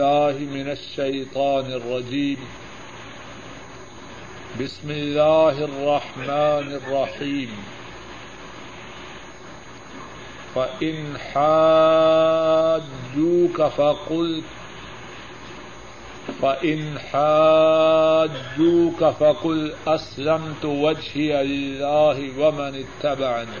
بالله من الشيطان الرجيم. بسم الله الرحمن الرحيم. فإن حاجوك فقل فإن حاجوك فقل أسلمت وجهي لله ومن اتبعني.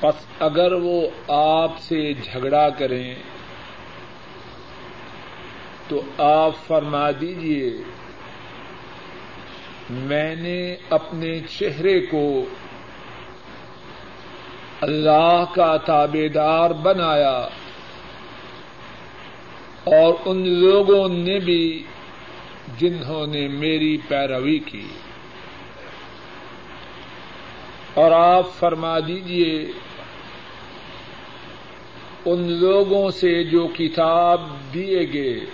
پس اگر وہ آپ سے جھگڑا کریں تو آپ فرما دیجیے میں نے اپنے چہرے کو اللہ کا تابے دار بنایا اور ان لوگوں نے بھی جنہوں نے میری پیروی کی۔ اور آپ فرما دیجیے ان لوگوں سے جو کتاب دیے گئے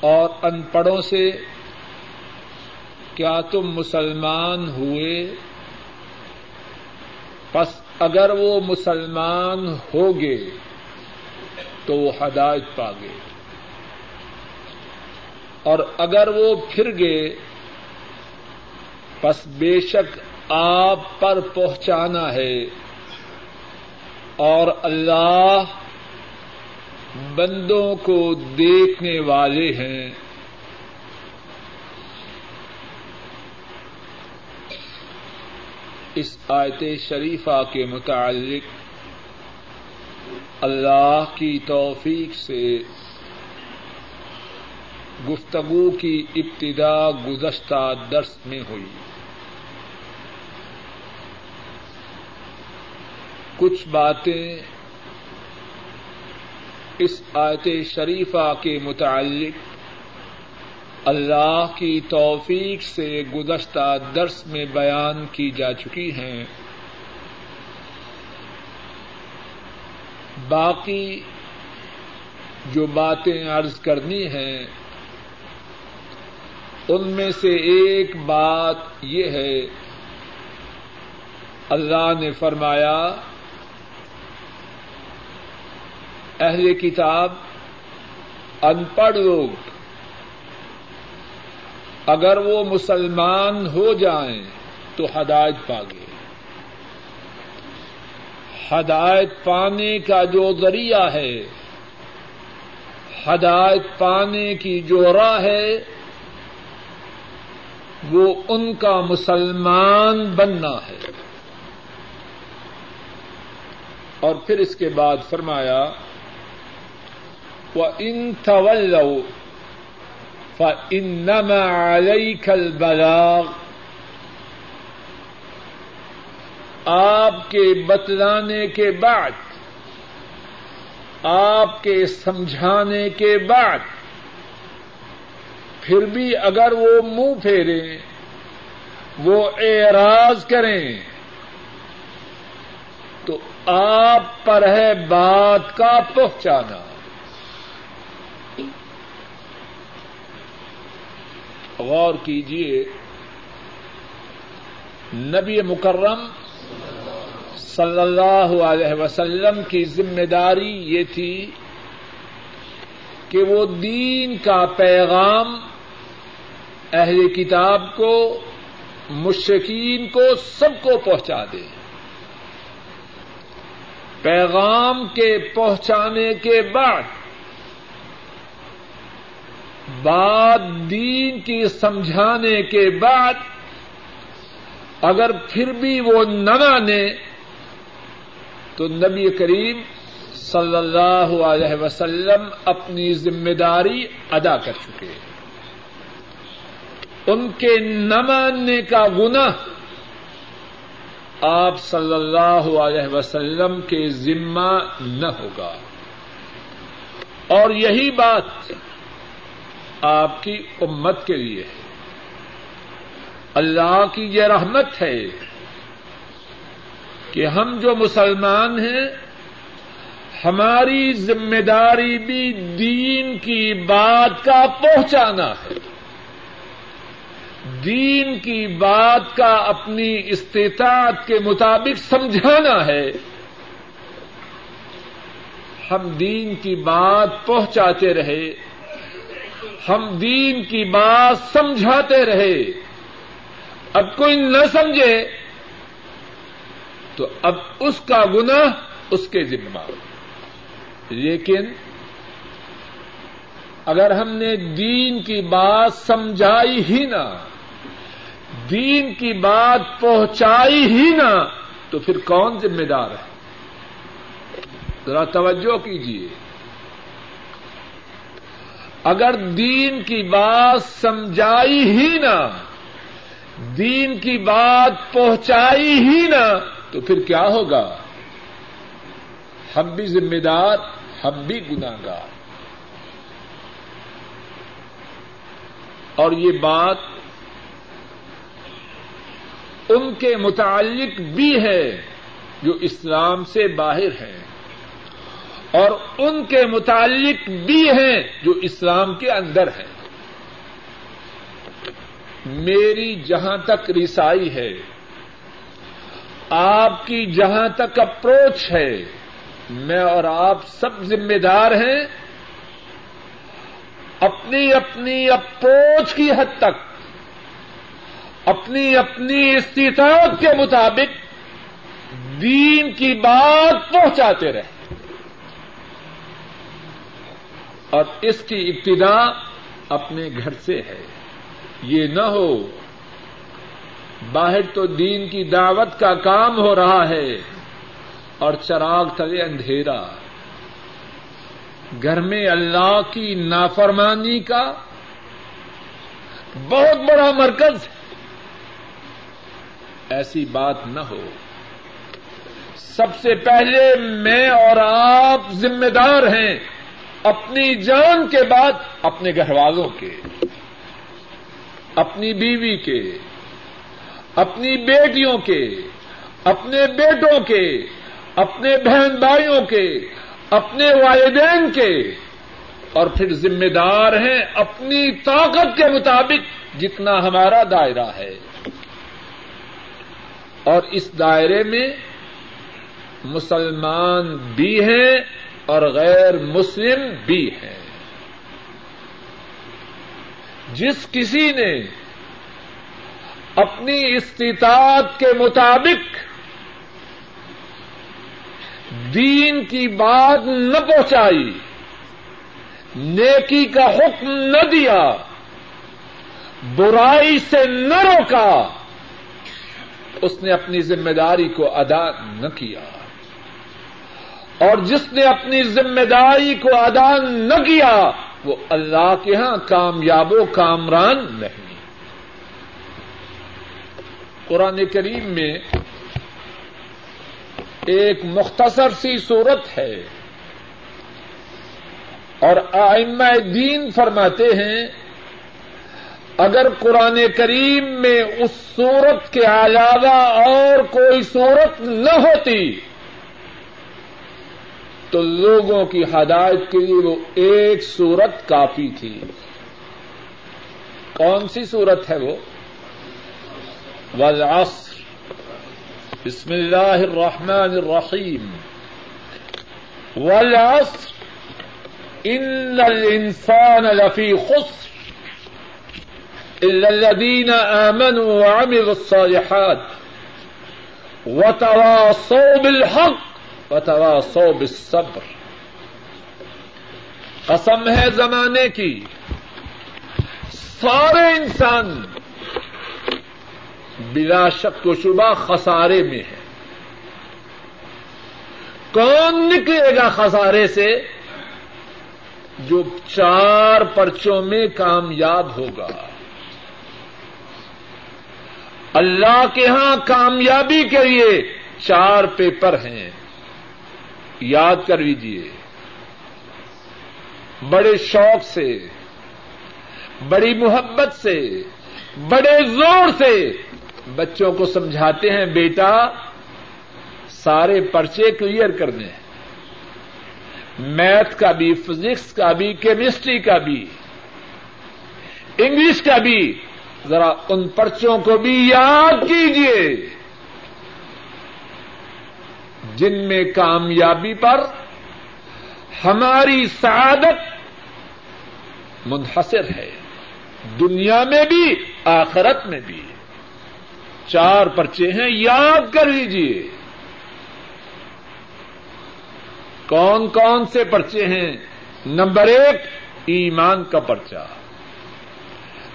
اور ان پڑھوں سے کیا تم مسلمان ہوئے؟ پس اگر وہ مسلمان ہوگے تو وہ ہدایت پا گے اور اگر وہ پھر گئے، پس بے شک آپ پر پہنچانا ہے اور اللہ بندوں کو دیکھنے والے ہیں۔ اس آیت شریفہ کے متعلق اللہ کی توفیق سے گفتگو کی ابتدا گزشتہ درس میں ہوئی۔ کچھ باتیں اس آیت شریفہ کے متعلق اللہ کی توفیق سے گزشتہ درس میں بیان کی جا چکی ہیں۔ باقی جو باتیں عرض کرنی ہیں، ان میں سے ایک بات یہ ہے، اللہ نے فرمایا اہل کتاب ان پڑھ لوگ، اگر وہ مسلمان ہو جائیں تو ہدایت پا گئے ہدایت پانے کا جو ذریعہ ہے، ہدایت پانے کی جو راہ ہے، وہ ان کا مسلمان بننا ہے۔ اور پھر اس کے بعد فرمایا ان طلو فإنما عليك البلاغ آپ کے بتلانے کے بعد، آپ کے سمجھانے کے بعد، پھر بھی اگر وہ منہ پھیریں، وہ اعراض کریں، تو آپ پر ہے بات کا پہنچانا غور کیجیے نبی مکرم صلی اللہ علیہ وسلم کی ذمہ داری یہ تھی کہ وہ دین کا پیغام اہل کتاب کو مشکین کو، سب کو پہنچا دے۔ پیغام کے پہنچانے کے بعد بات دین کی سمجھانے کے بعد اگر پھر بھی وہ نہ مانے، تو نبی کریم صلی اللہ علیہ وسلم اپنی ذمہ داری ادا کر چکے۔ ان کے نہ ماننے کا گنا آپ صلی اللہ علیہ وسلم کے ذمہ نہ ہوگا۔ اور یہی بات آپ کی امت کے لیے۔ ہے اللہ کی یہ رحمت ہے کہ ہم جو مسلمان ہیں، ہماری ذمہ داری بھی دین کی بات کا پہنچانا ہے۔ دین کی بات کا اپنی استطاعت کے مطابق سمجھانا ہے۔ ہم دین کی بات پہنچاتے رہے۔ ہم دین کی بات سمجھاتے رہے۔ اب کوئی نہ سمجھے، تو اب اس کا گنا اس کے ذمہ لیکن اگر ہم نے دین کی بات سمجھائی ہی نہ، دین کی بات پہنچائی ہی نہ، تو پھر کون ذمہ دار ہے؟ ذرا توجہ کیجیے اگر دین کی بات سمجھائی ہی نہ، دین کی بات پہنچائی ہی نہ، تو پھر کیا ہوگا؟ ہم بھی ذمہ دار، ہم بھی گناگار اور یہ بات ان کے متعلق بھی ہے جو اسلام سے باہر ہیں اور ان کے متعلق بھی ہیں جو اسلام کے اندر ہیں۔ میری جہاں تک رسائی ہے، آپ کی جہاں تک اپروچ ہے، میں اور آپ سب ذمہ دار ہیں۔ اپنی اپنی اپروچ کی حد تک، اپنی اپنی استطاعت کے مطابق دین کی بات پہنچاتے رہے۔ اور اس کی ابتدا اپنے گھر سے ہے۔ یہ نہ ہو، باہر تو دین کی دعوت کا کام ہو رہا ہے اور چراغ تلے اندھیرا۔ گھر میں اللہ کی نافرمانی کا بہت بڑا مرکز ہے۔ ایسی بات نہ ہو۔ سب سے پہلے میں اور آپ ذمہ دار ہیں۔ اپنی جان کے بعد اپنے گھر والوں کے، اپنی بیوی کے، اپنی بیٹیوں کے، اپنے بیٹوں کے، اپنے بہن بھائیوں کے، اپنے والدین کے، اور پھر ذمہ دار ہیں اپنی طاقت کے مطابق جتنا ہمارا دائرہ ہے۔ اور اس دائرے میں مسلمان بھی ہیں اور غیر مسلم بھی ہیں۔ جس کسی نے اپنی استطاعت کے مطابق دین کی بات نہ پہنچائی، نیکی کا حکم نہ دیا، برائی سے نہ روکا، اس نے اپنی ذمہ داری کو ادا نہ کیا۔ اور جس نے اپنی ذمہ داری کو ادا نہ کیا، وہ اللہ کے ہاں کامیاب و کامران نہیں۔ قرآن کریم میں ایک مختصر سی صورت ہے۔ اور آئمہ دین فرماتے ہیں، اگر قرآن کریم میں اس صورت کے علاوہ اور کوئی صورت نہ ہوتی تو لوگوں کی ہدایت کے لیے وہ ایک صورت کافی تھی۔ کون سی صورت ہے وہ؟ والعصر۔ بسم اللہ الرحمن الرحیم۔ والعصر۔ ان الانسان لفی خسر الا الذين امنوا وعملوا الصالحات وتواصوا بالحق۔ وتواصوا بالصبر۔ قسم ہے زمانے کی۔ سارے انسان بلا شک و شبہ خسارے میں ہے کون نکلے گا خسارے سے جو چار پرچوں میں کامیاب ہوگا؟ اللہ کے ہاں کامیابی کے لیے چار پیپر ہیں۔ یاد کر لیجیے بڑے شوق سے، بڑی محبت سے، بڑے زور سے بچوں کو سمجھاتے ہیں، بیٹا، سارے پرچے کلیئر کرنے ہیں میتھ کا بھی، فزکس کا بھی، کیمسٹری کا بھی، انگلش کا بھی، ذرا ان پرچوں کو بھی یاد کیجیے جن میں کامیابی پر ہماری سعادت منحصر ہے۔ دنیا میں بھی، آخرت میں بھی۔ چار پرچے ہیں، یاد کر لیجیے کون کون سے پرچے ہیں؟ نمبر ایک، ایمان کا پرچہ۔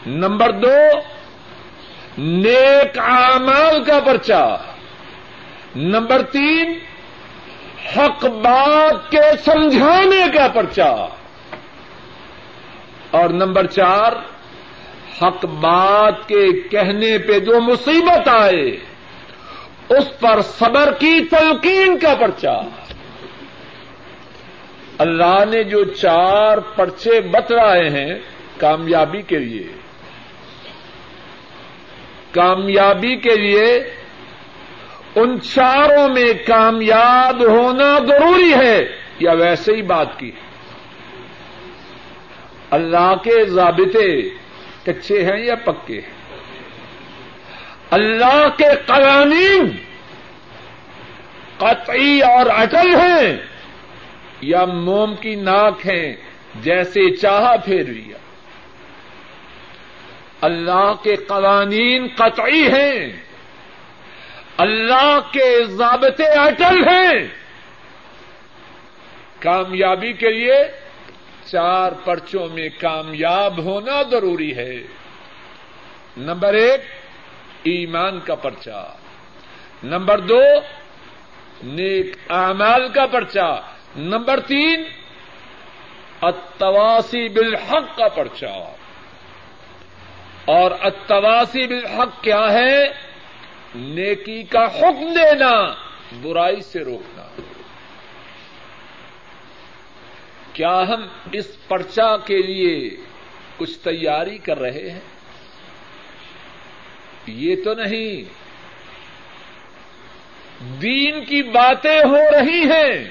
نمبر دو، نیک اعمال کا پرچہ۔ نمبر تین حق بات کے سمجھانے کا پرچہ اور نمبر چار، حق بات کے کہنے پہ جو مصیبت آئے، اس پر صبر کی تلقین کا پرچہ اللہ نے جو چار پرچے بتلائے ہیں کامیابی کے لیے۔ کامیابی کے لیے ان چاروں میں کامیاب ہونا ضروری ہے۔ یا ویسے ہی بات کی۔ اللہ کے ضابطے کچے ہیں یا پکے ہیں؟ اللہ کے قوانین قطعی اور اٹل ہیں یا موم کی ناک ہیں جیسے چاہا پھیر لیا اللہ کے قوانین قطعی ہیں۔ اللہ کے ضابطے اٹل ہیں۔ کامیابی کے لیے چار پرچوں میں کامیاب ہونا ضروری ہے۔ نمبر ایک، ایمان کا پرچہ۔ نمبر دو، نیک اعمال کا پرچہ۔ نمبر تین اتواسی بالحق کا پرچہ۔ اور اتواسی بالحق کیا ہے؟ نیکی کا حکم دینا، برائی سے روکنا۔ کیا ہم اس پرچا کے لیے کچھ تیاری کر رہے ہیں؟ یہ تو نہیں۔ دین کی باتیں ہو رہی ہیں۔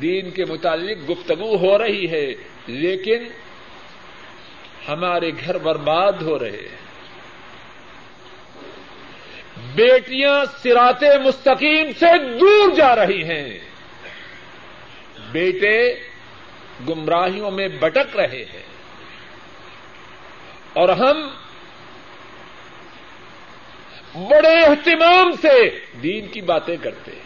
دین کے متعلق گفتگو ہو رہی ہے، لیکن ہمارے گھر برباد ہو رہے ہیں۔ بیٹیاں سراتے مستقیم سے دور جا رہی ہیں۔ بیٹے گمراہیوں میں بٹک رہے ہیں۔ اور ہم بڑے اہتمام سے دین کی باتیں کرتے ہیں۔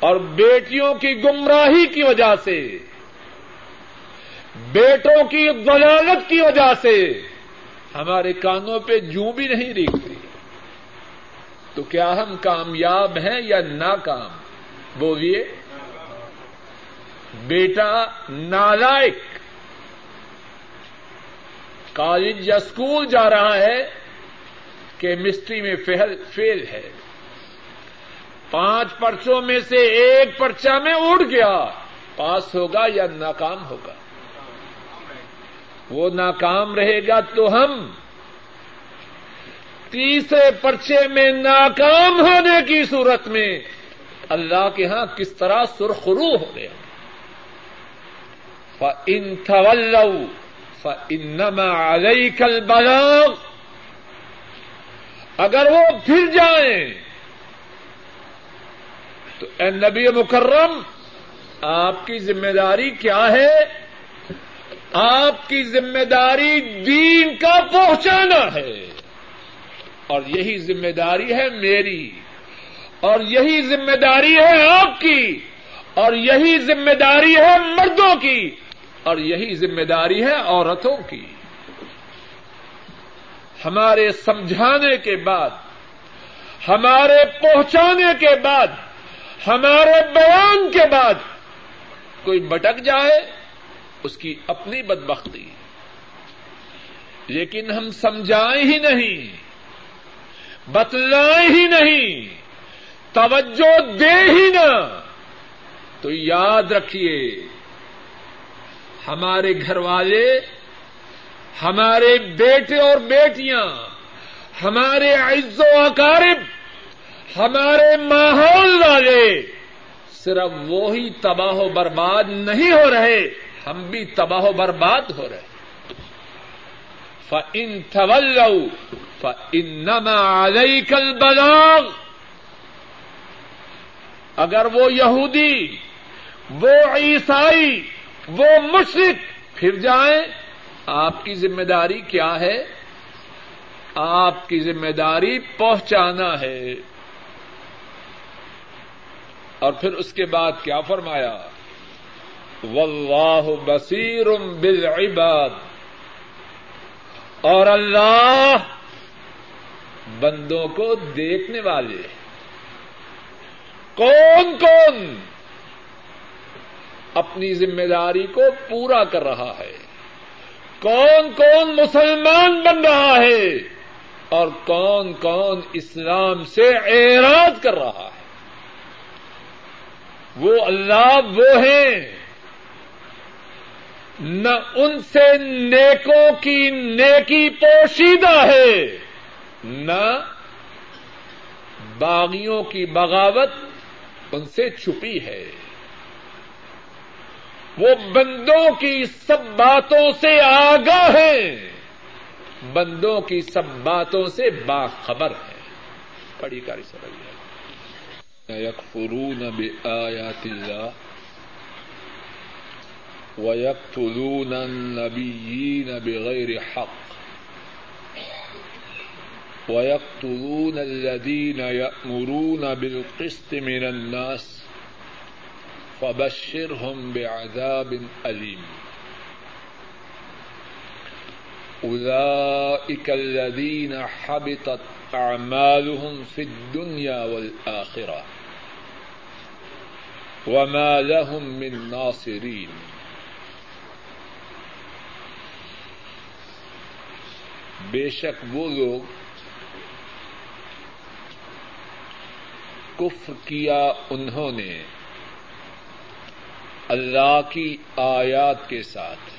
اور بیٹیوں کی گمراہی کی وجہ سے، بیٹوں کی ضلالت کی وجہ سے ہمارے کانوں پہ جوں بھی نہیں ریکھتی تو کیا ہم کامیاب ہیں یا ناکام؟ بولیے بیٹا نالائک کالج یا اسکول جا رہا ہے کیمسٹری میں فیل ہے۔ پانچ پرچوں میں سے ایک پرچہ میں اڑ گیا۔ پاس ہوگا یا ناکام ہوگا؟ وہ ناکام رہے گا تو ہم تیسرے پرچے میں ناکام ہونے کی صورت میں اللہ کے ہاں کس طرح سرخرو ہو گیا ان تھولو فنما علیہ کل بلاغ اگر وہ پھر جائیں، تو اے نبی مکرم، آپ کی ذمہ داری کیا ہے؟ آپ کی ذمہ داری دین کا پہنچانا ہے۔ اور یہی ذمہ داری ہے میری۔ اور یہی ذمہ داری ہے آپ کی۔ اور یہی ذمہ داری ہے مردوں کی۔ اور یہی ذمہ داری ہے عورتوں کی۔ ہمارے سمجھانے کے بعد، ہمارے پہنچانے کے بعد، ہمارے بیان کے بعد کوئی بٹک جائے اس کی اپنی بدبختی لیکن ہم سمجھائیں ہی نہیں، بتلائیں ہی نہیں، توجہ دے ہی نہ۔ تو یاد رکھیے، ہمارے گھر والے، ہمارے بیٹے اور بیٹیاں، ہمارے عز و اقارب، ہمارے ماحول والے، صرف وہی تباہ و برباد نہیں ہو رہے۔ ہم بھی تباہ و برباد ہو رہے فن طول فنما عليك البلاغ۔ اگر وہ یہودی، وہ عیسائی، وہ مشرق پھر جائیں، آپ کی ذمہ داری کیا ہے؟ آپ کی ذمہ داری پہنچانا ہے۔ اور پھر اس کے بعد کیا فرمایا؟ واللہ بصیر بالعباد۔ اور اللہ بندوں کو دیکھنے والے کون کون اپنی ذمہ داری کو پورا کر رہا ہے؟ کون کون مسلمان بن رہا ہے؟ اور کون کون اسلام سے اعراض کر رہا ہے؟ وہ اللہ وہ ہیں۔ نہ ان سے نیکوں کی نیکی پوشیدہ ہے، نہ باغیوں کی بغاوت ان سے چھپی ہے۔ وہ بندوں کی سب باتوں سے آگاہ ہیں، بندوں کی سب باتوں سے باخبر ہے بڑی کاری سمجھ یکفرون بآیات اللہ۔ ويقتلون النبيين بغير حق. ويقتلون الذين يأمرون بالقسط من الناس فبشرهم بعذاب أليم. أولئك الذين حبطت أعمالهم في الدنيا والآخرة. وما لهم من ناصرين. بے شک وہ لوگ کفر کیا انہوں نے اللہ کی آیات کے ساتھ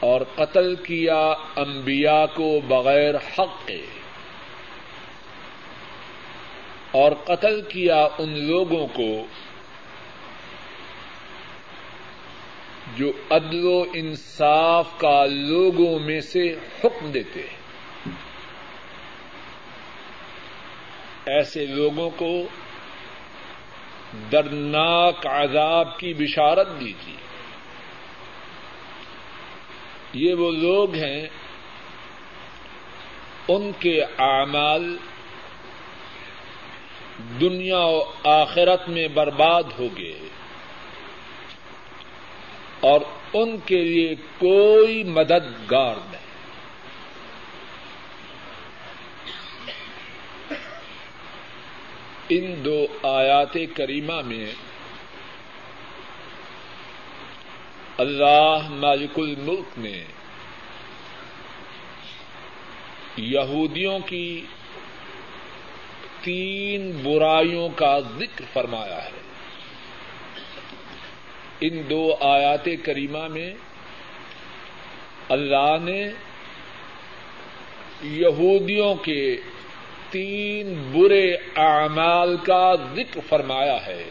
اور قتل کیا انبیاء کو بغیر حق کے اور قتل کیا ان لوگوں کو جو عدل و انصاف کا لوگوں میں سے حکم دیتے ہیں۔ ایسے لوگوں کو درناک عذاب کی بشارت دیجیے۔ یہ وہ لوگ ہیں، ان کے اعمال دنیا و آخرت میں برباد ہو گئے۔ اور ان کے لیے کوئی مددگار نہیں۔ ان دو آیات کریمہ میں اللہ مالک الملک نے یہودیوں کی تین برائیوں کا ذکر فرمایا ہے۔ ان دو آیات کریمہ میں اللہ نے یہودیوں کے تین برے اعمال کا ذکر فرمایا ہے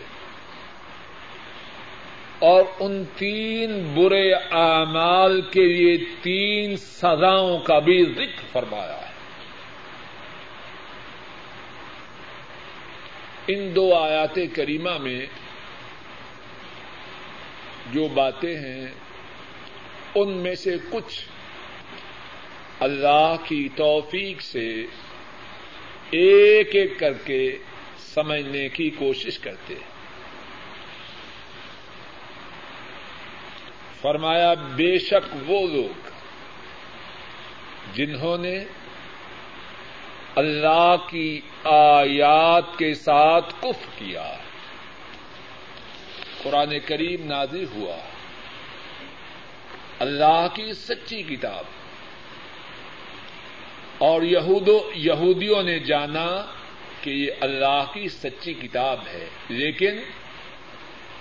اور ان تین برے اعمال کے لیے تین سزاؤں کا بھی ذکر فرمایا ہے۔ ان دو آیات کریمہ میں جو باتیں ہیں، ان میں سے کچھ اللہ کی توفیق سے ایک ایک کر کے سمجھنے کی کوشش کرتے ہیں۔ فرمایا، بے شک وہ لوگ جنہوں نے اللہ کی آیات کے ساتھ کف کیا۔ ہے قرآن کریم نازل ہوا۔ اللہ کی سچی کتاب۔ اور یہودیوں نے جانا کہ یہ اللہ کی سچی کتاب ہے، لیکن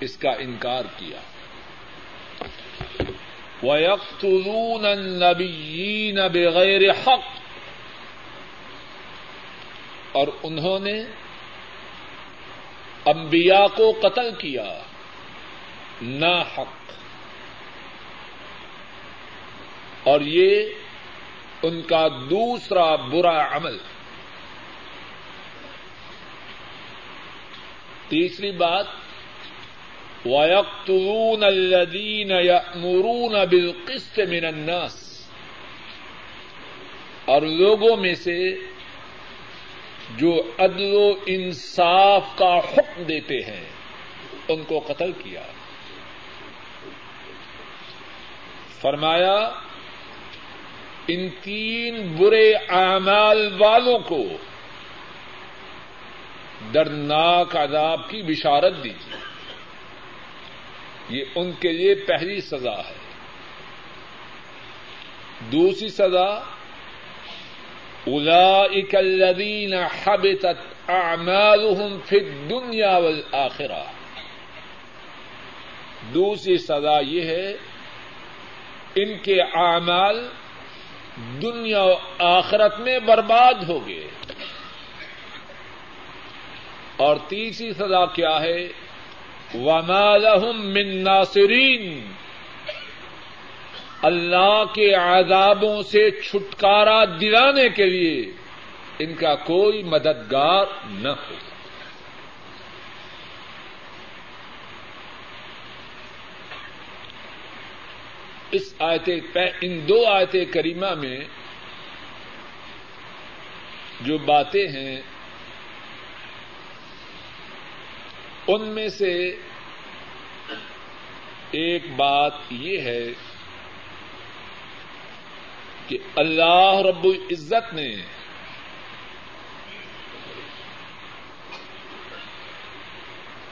اس کا انکار کیا۔ وَيَقْتُلُونَ النَّبِيِّينَ بِغَيْرِ حق۔ اور انہوں نے انبیاء کو قتل کیا۔ نا حق۔ اور یہ ان کا دوسرا برا عمل۔ تیسری بات، وَيَقْتُلُونَ الَّذِينَ يَأْمُرُونَ بِالْقِسْطِ مِنَ النَّاسِ۔ اور لوگوں میں سے جو عدل و انصاف کا حکم دیتے ہیں، ان کو قتل کیا۔ فرمایا، ان تین برے اعمال والوں کو درناک عذاب کی بشارت دیجیے یہ ان کے لیے پہلی سزا ہے۔ دوسری سزا اولئک الذین حبطت اعمالهم فی الدنیا والآخرہ۔ دوسری سزا یہ ہے ان کے اعمال دنیا و آخرت میں برباد ہو گئے۔ اور تیسری سزا کیا ہے؟ وما لهم من ناصرین اللہ کے عذابوں سے چھٹکارا دلانے کے لیے ان کا کوئی مددگار نہ ہو۔ اس آیت ان دو آیت کریمہ میں جو باتیں ہیں، ان میں سے ایک بات یہ ہے کہ اللہ رب العزت نے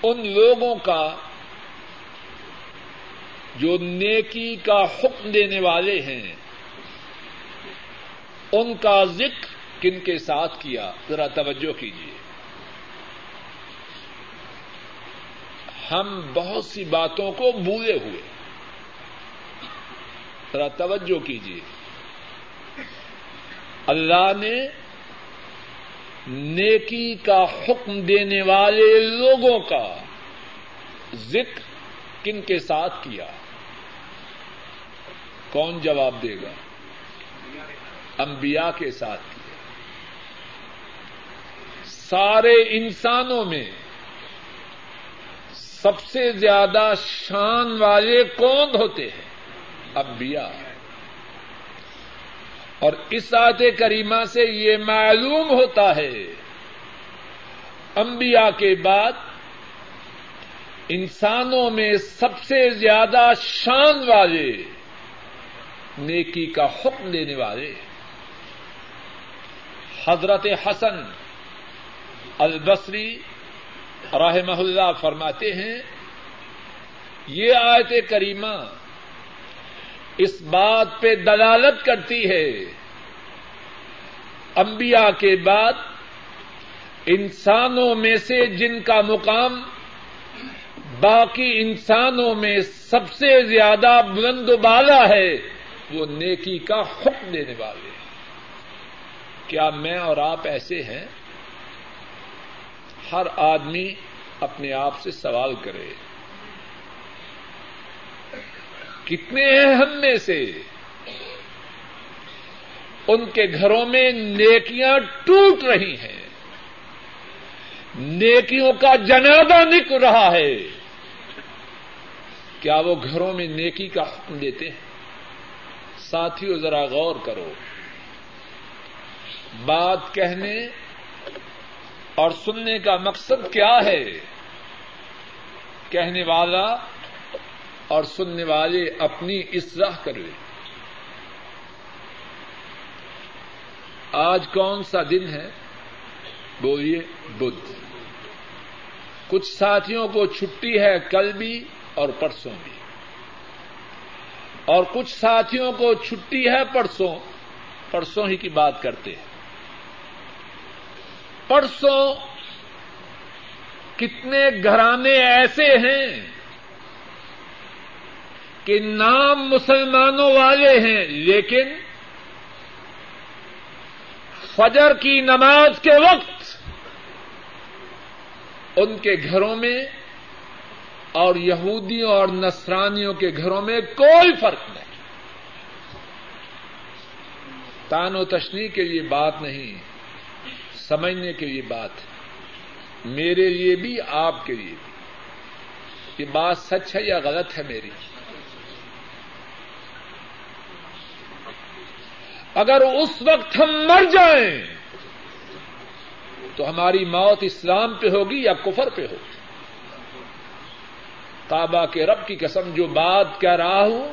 ان لوگوں کا جو نیکی کا حکم دینے والے ہیں، ان کا ذکر کن کے ساتھ کیا؟ ذرا توجہ کیجیے ہم بہت سی باتوں کو بھولے ہوئے۔ ذرا توجہ کیجیے اللہ نے نیکی کا حکم دینے والے لوگوں کا ذکر کن کے ساتھ کیا؟ کون جواب دے گا؟ انبیاء کے ساتھ۔ کیا سارے انسانوں میں سب سے زیادہ شان والے کون ہوتے ہیں؟ انبیاء۔ اور اس آیت کریمہ سے یہ معلوم ہوتا ہے، انبیاء کے بعد انسانوں میں سب سے زیادہ شان والے نیکی کا حکم دینے والے۔ حضرت حسن البصری رحمہ اللہ فرماتے ہیں، یہ آیت کریمہ اس بات پہ دلالت کرتی ہے۔ انبیاء کے بعد انسانوں میں سے جن کا مقام باقی انسانوں میں سب سے زیادہ بلند و بالا ہے وہ نیکی کا حکم دینے والے کیا میں اور آپ ایسے ہیں؟ ہر آدمی اپنے آپ سے سوال کرے، کتنے ہیں ہم میں سے؟ ان کے گھروں میں نیکیاں ٹوٹ رہی ہیں۔ نیکیوں کا جنازہ نکل رہا ہے۔ کیا وہ گھروں میں نیکی کا حکم دیتے ہیں؟ ساتھیوں ذرا غور کرو۔ بات کہنے اور سننے کا مقصد کیا ہے؟ کہنے والا اور سننے والے اپنی اصلاح کرے آج کون سا دن ہے؟ بولیے، بدھ۔ کچھ ساتھیوں کو چھٹی ہے کل بھی اور پرسوں بھی۔ اور کچھ ساتھیوں کو چھٹی ہے پرسوں پرسوں ہی کی بات کرتے ہیں۔ پرسوں کتنے گھرانے ایسے ہیں کہ نام مسلمانوں والے ہیں، لیکن فجر کی نماز کے وقت ان کے گھروں میں اور یہودیوں اور نصرانیوں کے گھروں میں کوئی فرق نہیں۔ تان و تشریح کے لیے بات نہیں، سمجھنے کے لیے بات۔ میرے لیے بھی، آپ کے لیے بھی۔ یہ بات سچ ہے یا غلط ہے میری؟ اگر اس وقت ہم مر جائیں تو ہماری موت اسلام پہ ہوگی یا کفر پہ ہوگی؟ کعبہ کے رب کی قسم جو بات کہہ رہا ہوں،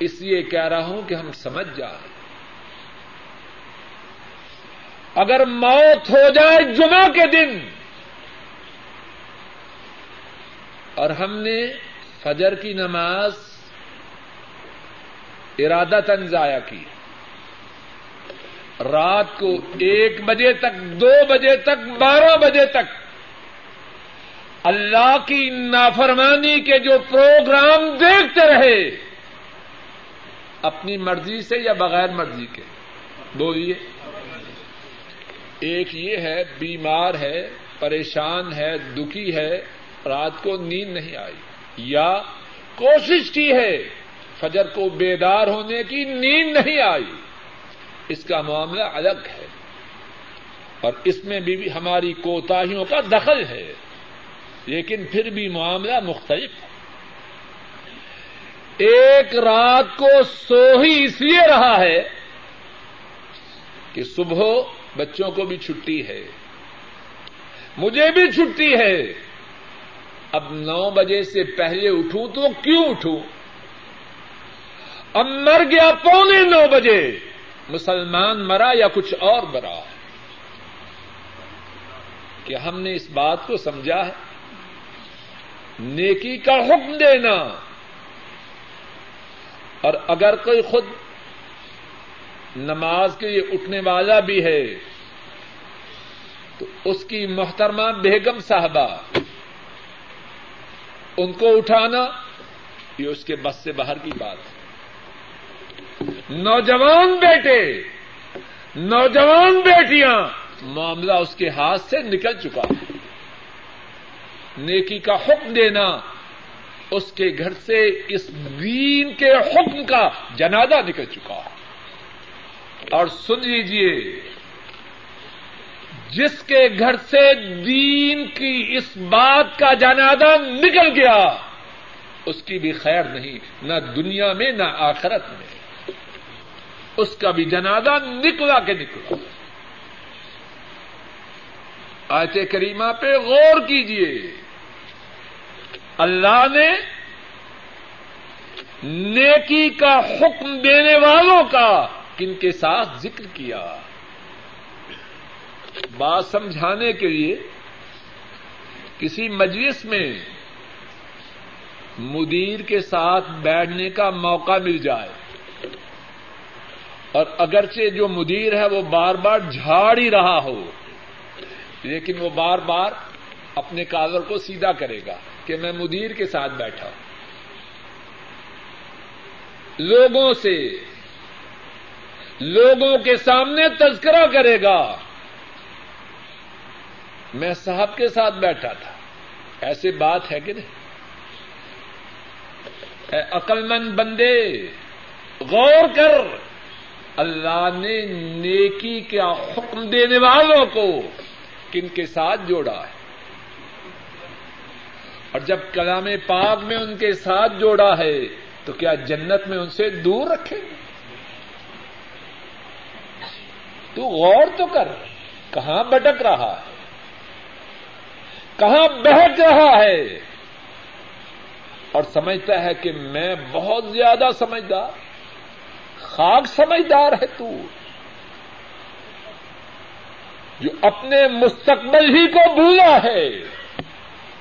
اس لیے کہہ رہا ہوں کہ ہم سمجھ جائیں۔ اگر موت ہو جائے جمعہ کے دن، اور ہم نے فجر کی نماز ارادہ تنظایا کی، رات کو ایک بجے تک، دو بجے تک، بارہ بجے تک اللہ کی نافرمانی کے جو پروگرام دیکھتے رہے، اپنی مرضی سے یا بغیر مرضی کے؟ بولیے۔ ایک یہ ہے، بیمار ہے، پریشان ہے، دکھی ہے، رات کو نیند نہیں آئی۔ یا کوشش کی ہے، فجر کو بیدار ہونے کی نیند نہیں آئی۔ اس کا معاملہ الگ ہے۔ اور اس میں بھی ہماری کوتاہیوں کا دخل ہے۔ لیکن پھر بھی معاملہ مختلف ہے۔ ایک رات کو سو ہی اس لیے رہا ہے کہ صبح بچوں کو بھی چھٹی ہے۔ مجھے بھی چھٹی ہے۔ اب نو بجے سے پہلے اٹھوں تو کیوں اٹھوں؟ اب مر گیا پونے نو بجے۔ مسلمان مرا یا کچھ اور مرا؟ کہ ہم نے اس بات کو سمجھا ہے؟ نیکی کا حکم دینا۔ اور اگر کوئی خود نماز کے لیے اٹھنے والا بھی ہے، تو اس کی محترمہ بیگم صاحبہ، ان کو اٹھانا، یہ اس کے بس سے باہر کی بات ہے۔ نوجوان بیٹے، نوجوان بیٹیاں، معاملہ اس کے ہاتھ سے نکل چکا ہے۔ نیکی کا حکم دینا، اس کے گھر سے اس دین کے حکم کا جنازہ نکل چکا۔ اور سن لیجیے جس کے گھر سے دین کی اس بات کا جنازہ نکل گیا، اس کی بھی خیر نہیں، نہ دنیا میں، نہ آخرت میں۔ اس کا بھی جنازہ نکلا کے نکلا۔ آیت کریمہ پہ غور کیجیے اللہ نے نیکی کا حکم دینے والوں کا کن کے ساتھ ذکر کیا؟ بات سمجھانے کے لیے کسی مجلس میں مدیر کے ساتھ بیٹھنے کا موقع مل جائے اور اگرچہ جو مدیر ہے وہ بار بار جھاڑ ہی رہا ہو، لیکن وہ بار بار اپنے کاغذ کو سیدھا کرے گا۔ کہ میں مدیر کے ساتھ بیٹھا لوگوں سے، لوگوں کے سامنے تذکرہ کرے گا۔ میں صاحب کے ساتھ بیٹھا تھا۔ ایسی بات ہے کہ نہیں؟ عقل مند بندے، غور کر۔ اللہ نے نیکی کا حکم دینے والوں کو کن کے ساتھ جوڑا ہے؟ اور جب کلام پاک میں ان کے ساتھ جوڑا ہے تو کیا جنت میں ان سے دور رکھے؟ تو غور تو کر، کہاں بٹک رہا ہے؟ کہاں بہک رہا ہے؟ اور سمجھتا ہے کہ میں بہت زیادہ سمجھدار، خاک سمجھدار ہے تو۔ جو اپنے مستقبل ہی کو بھولا ہے۔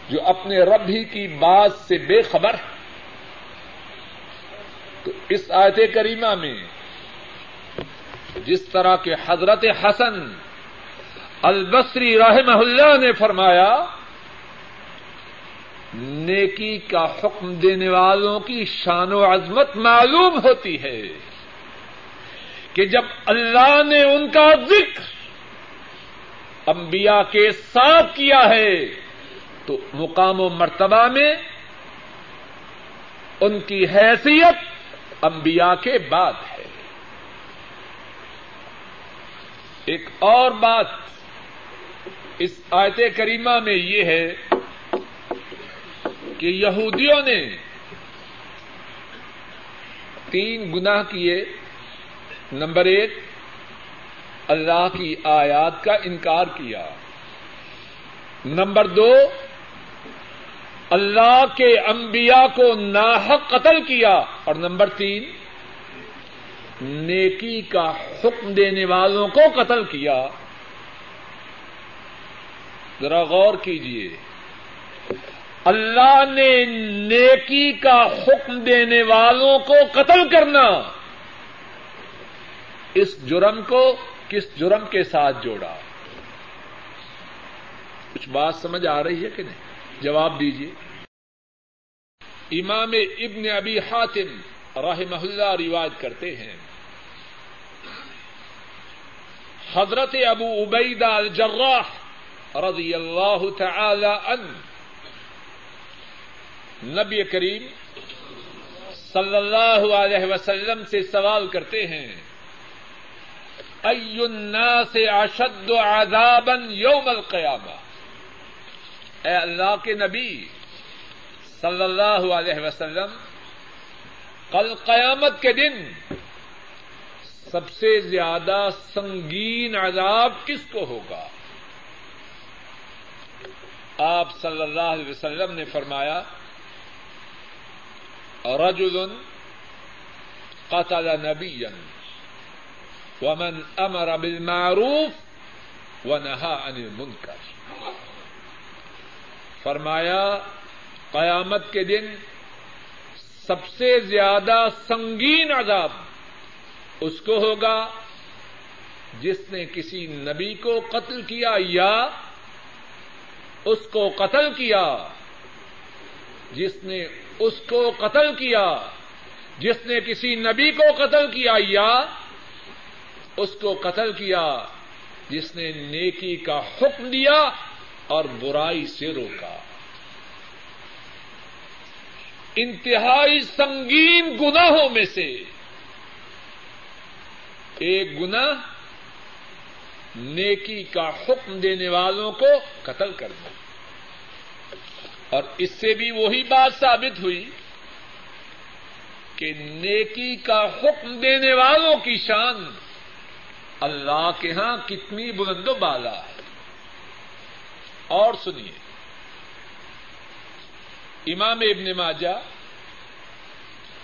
جو اپنے رب ہی کی بات سے بے خبر ہے۔ تو اس آیت کریمہ میں جس طرح کے حضرت حسن البصری رحمہ اللہ نے فرمایا، نیکی کا حکم دینے والوں کی شان و عظمت معلوم ہوتی ہے کہ جب اللہ نے ان کا ذکر انبیاء کے ساتھ کیا ہے تو مقام و مرتبہ میں ان کی حیثیت انبیاء کے بعد ہے۔ ایک اور بات اس آیت کریمہ میں یہ ہے کہ یہودیوں نے تین گنا کیے۔ نمبر ایک، اللہ کی آیات کا انکار کیا۔ نمبر دو اللہ کے انبیاء کو ناحق قتل کیا اور نمبر تین، نیکی کا حکم دینے والوں کو قتل کیا۔ ذرا غور کیجیے اللہ نے نیکی کا حکم دینے والوں کو قتل کرنا۔ اس جرم کو کس جرم کے ساتھ جوڑا؟ کچھ بات سمجھ آ رہی ہے کہ نہیں؟ جواب دیجیے امام ابن ابی حاتم رحمہ اللہ روایت کرتے ہیں۔ حضرت ابو عبیدہ الجراح رضی اللہ تعالی عنہ، نبی کریم صلی اللہ علیہ وسلم سے سوال کرتے ہیں الناس اشد عذابا یوم القیامہ؟ اے اللہ کے نبی صلی اللہ علیہ وسلم، کل قیامت کے دن سب سے زیادہ سنگین عذاب کس کو ہوگا؟ آپ صلی اللہ علیہ وسلم نے فرمایا رجل قتل نبیا ومن امر بالمعروف ونہا عن المنکر۔ فرمایا، قیامت کے دن سب سے زیادہ سنگین عذاب اس کو ہوگا جس نے کسی نبی کو قتل کیا یا اس کو قتل کیا، جس نے اس کو قتل کیا، جس نے کسی نبی کو قتل کیا یا اس کو قتل کیا، جس نے نیکی کا حکم دیا اور برائی سے روکا۔ انتہائی سنگین گناہوں میں سے ایک گنا نیکی کا حکم دینے والوں کو قتل کر دو اور اس سے بھی وہی بات ثابت ہوئی کہ نیکی کا حکم دینے والوں کی شان اللہ کے ہاں کتنی بلند و بالا ہے۔ اور سنیے۔ امام ابن ماجہ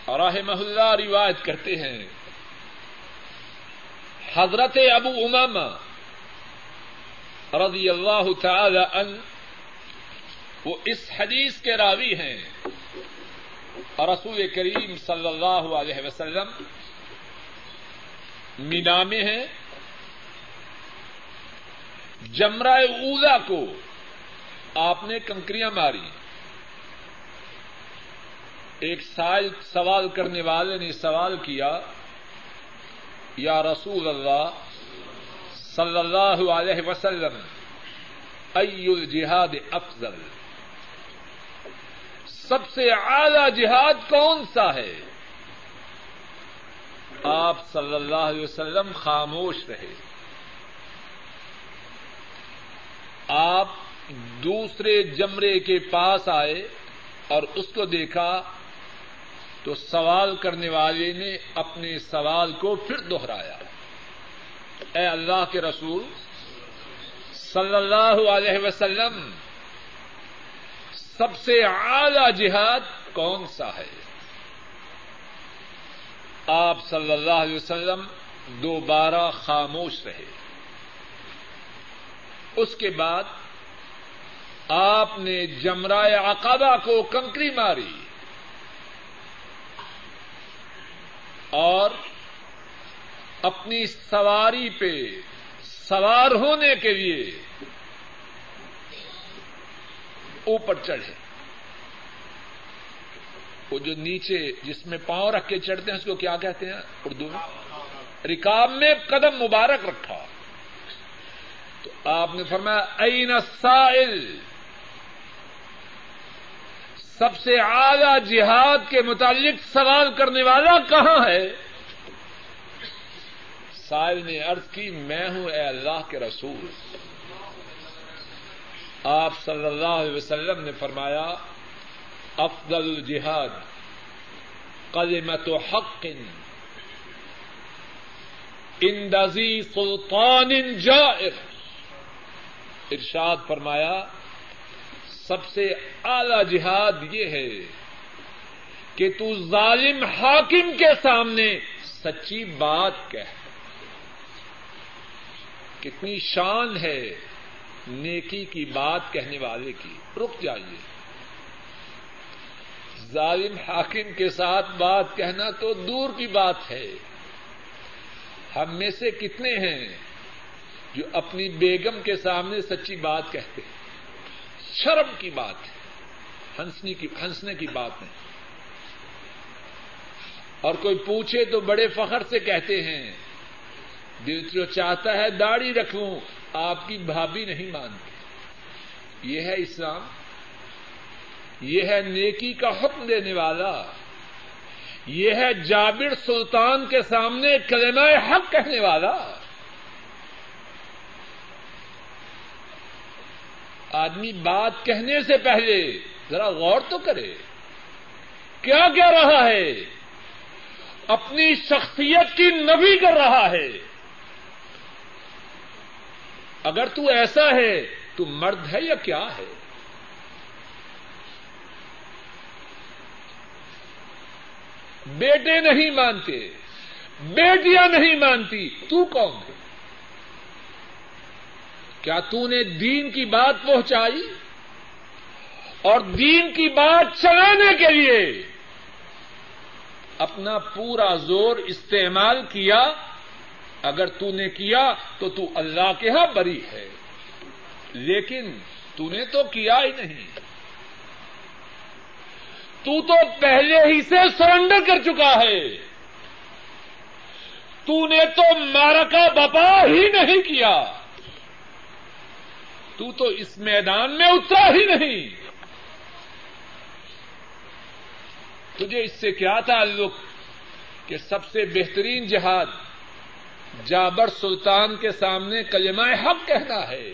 راہ اللہ روایت کرتے ہیں۔ حضرت ابو اماما رضی اللہ تعالی ان وہ اس حدیث کے راوی ہیں۔ اور رسول کریم صلی اللہ علیہ وسلم مینا میں ہیں۔ جمرہ اولا کو آپ نے کنکریاں ماری ایک سائل سوال کرنے والے نے سوال کیا، یا رسول اللہ صلی اللہ علیہ وسلم ای الجہاد افضل؟ سب سے اعلی جہاد کون سا ہے؟ آپ صلی اللہ علیہ وسلم خاموش رہے۔ آپ دوسرے جمرے کے پاس آئے اور اس کو دیکھا تو سوال کرنے والے نے اپنے سوال کو پھر دوہرایا اے اللہ کے رسول، صلی اللہ علیہ وسلم، سب سے اعلی جہاد کون سا ہے؟ آپ صلی اللہ علیہ وسلم دوبارہ خاموش رہے۔ اس کے بعد آپ نے جمرائے عقابہ کو کنکری ماری اور اپنی سواری پہ سوار ہونے کے لیے اوپر چڑھے۔ وہ جو نیچے جس میں پاؤں رکھ کے چڑھتے ہیں، اس کو کیا کہتے ہیں؟ اردو میں؟ رکاب میں قدم مبارک رکھا۔ تو آپ نے فرمایا این سائل سب سے اعلی جہاد کے متعلق سوال کرنے والا کہاں ہے؟ سائل نے عرض کی، میں ہوں اے اللہ کے رسول۔ آپ صلی اللہ علیہ وسلم نے فرمایا، افضل الجہاد قلمت حق۔ اندزی سلطان جائر۔ ارشاد فرمایا سب سے اعلی جہاد یہ ہے کہ تو ظالم حاکم کے سامنے سچی بات کہہ۔ کتنی شان ہے نیکی کی بات کہنے والے کی۔ رک جائیے۔ ظالم حاکم کے ساتھ بات کہنا تو دور کی بات ہے۔ ہم میں سے کتنے ہیں جو اپنی بیگم کے سامنے سچی بات کہتے ہیں؟ شرم کی بات ہے، ہنسنے کی ہنسنے کی بات نہیں۔ اور کوئی پوچھے تو بڑے فخر سے کہتے ہیں، دل جو چاہتا ہے داڑھی رکھوں، آپ کی بھابھی نہیں مانتی۔ یہ ہے اسلام، یہ ہے نیکی کا حکم دینے والا، یہ ہے جابر سلطان کے سامنے کلمہ حق کہنے والا۔ آدمی بات کہنے سے پہلے ذرا غور تو کرے، کیا کہہ رہا ہے؟ اپنی شخصیت کی نبی کر رہا ہے۔ اگر تو ایسا ہے، تو مرد ہے یا کیا ہے؟ بیٹے نہیں مانتے، بیٹیاں نہیں مانتی، تو کون ہے؟ کیا تو نے دین کی بات پہنچائی اور دین کی بات چلانے کے لیے اپنا پورا زور استعمال کیا؟ اگر تو نے کیا تو تو اللہ کے ہاں بری ہے، لیکن تو نے تو کیا ہی نہیں۔ تو تو پہلے ہی سے سرنڈر کر چکا ہے۔ تو نے تو مارکا بپا ہی نہیں کیا۔ تو تو اس میدان میں اترا ہی نہیں۔ تجھے اس سے کیا تعلق کہ سب سے بہترین جہاد جابر سلطان کے سامنے کلمہ حق کہنا ہے؟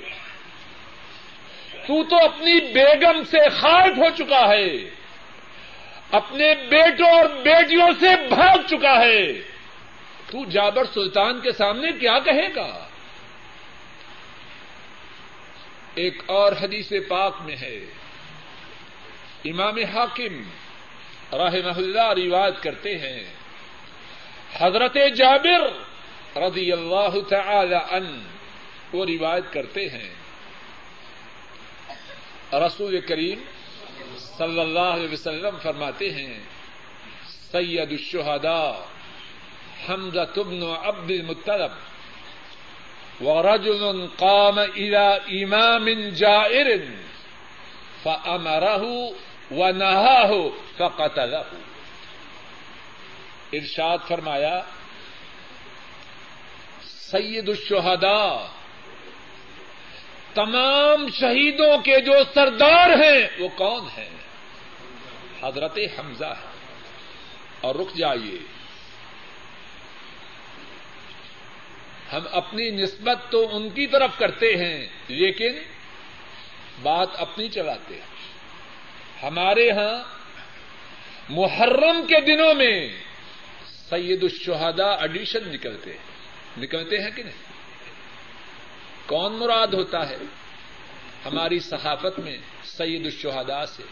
تو تو اپنی بیگم سے خائف ہو چکا ہے۔ اپنے بیٹوں اور بیٹیوں سے بھاگ چکا ہے۔ تو جابر سلطان کے سامنے کیا کہے گا؟ ایک اور حدیث پاک میں ہے۔ امام حاکم راہ اللہ روایت کرتے ہیں۔ حضرت جابر رضی اللہ تعالی ان وہ روایت کرتے ہیں۔ رسول کریم صلی اللہ علیہ وسلم فرماتے ہیں، سید الشہداء حمزہ تبن عبد المطلب ورجل قام الى امام جائر فامره ونهاه فقتله. ارشاد فرمایا، سید الشہداء، تمام شہیدوں کے جو سردار ہیں، وہ کون ہیں؟ حضرت حمزہ ہے اور رک جائیے۔ ہم اپنی نسبت تو ان کی طرف کرتے ہیں، لیکن بات اپنی چلاتے ہیں۔ ہمارے یہاں محرم کے دنوں میں سید الشہداء ایڈیشن نکلتے ہیں۔ نکلتے ہیں کہ نہیں؟ کون مراد ہوتا ہے ہماری صحافت میں سید الشہداء سے؟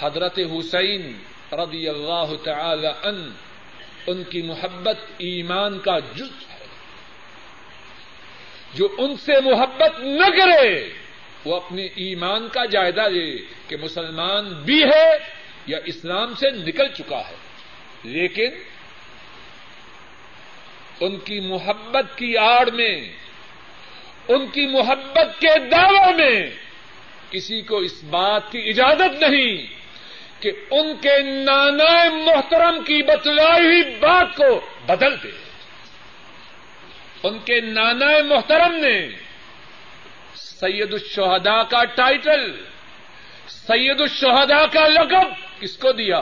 حضرت حسین رضی اللہ تعالی ان ان کی محبت ایمان کا جز ہے۔ جو ان سے محبت نہ کرے، وہ اپنے ایمان کا جائزہ لے کہ مسلمان بھی ہے یا اسلام سے نکل چکا ہے۔ لیکن ان کی محبت کی آڑ میں، ان کی محبت کے دعوے میں کسی کو اس بات کی اجازت نہیں کہ ان کے نانا محترم کی بتلائی ہوئی بات کو بدل دے۔ ان کے نانا محترم نے سید الشہداء کا ٹائٹل سید الشہداء کا لقب کس کو دیا۔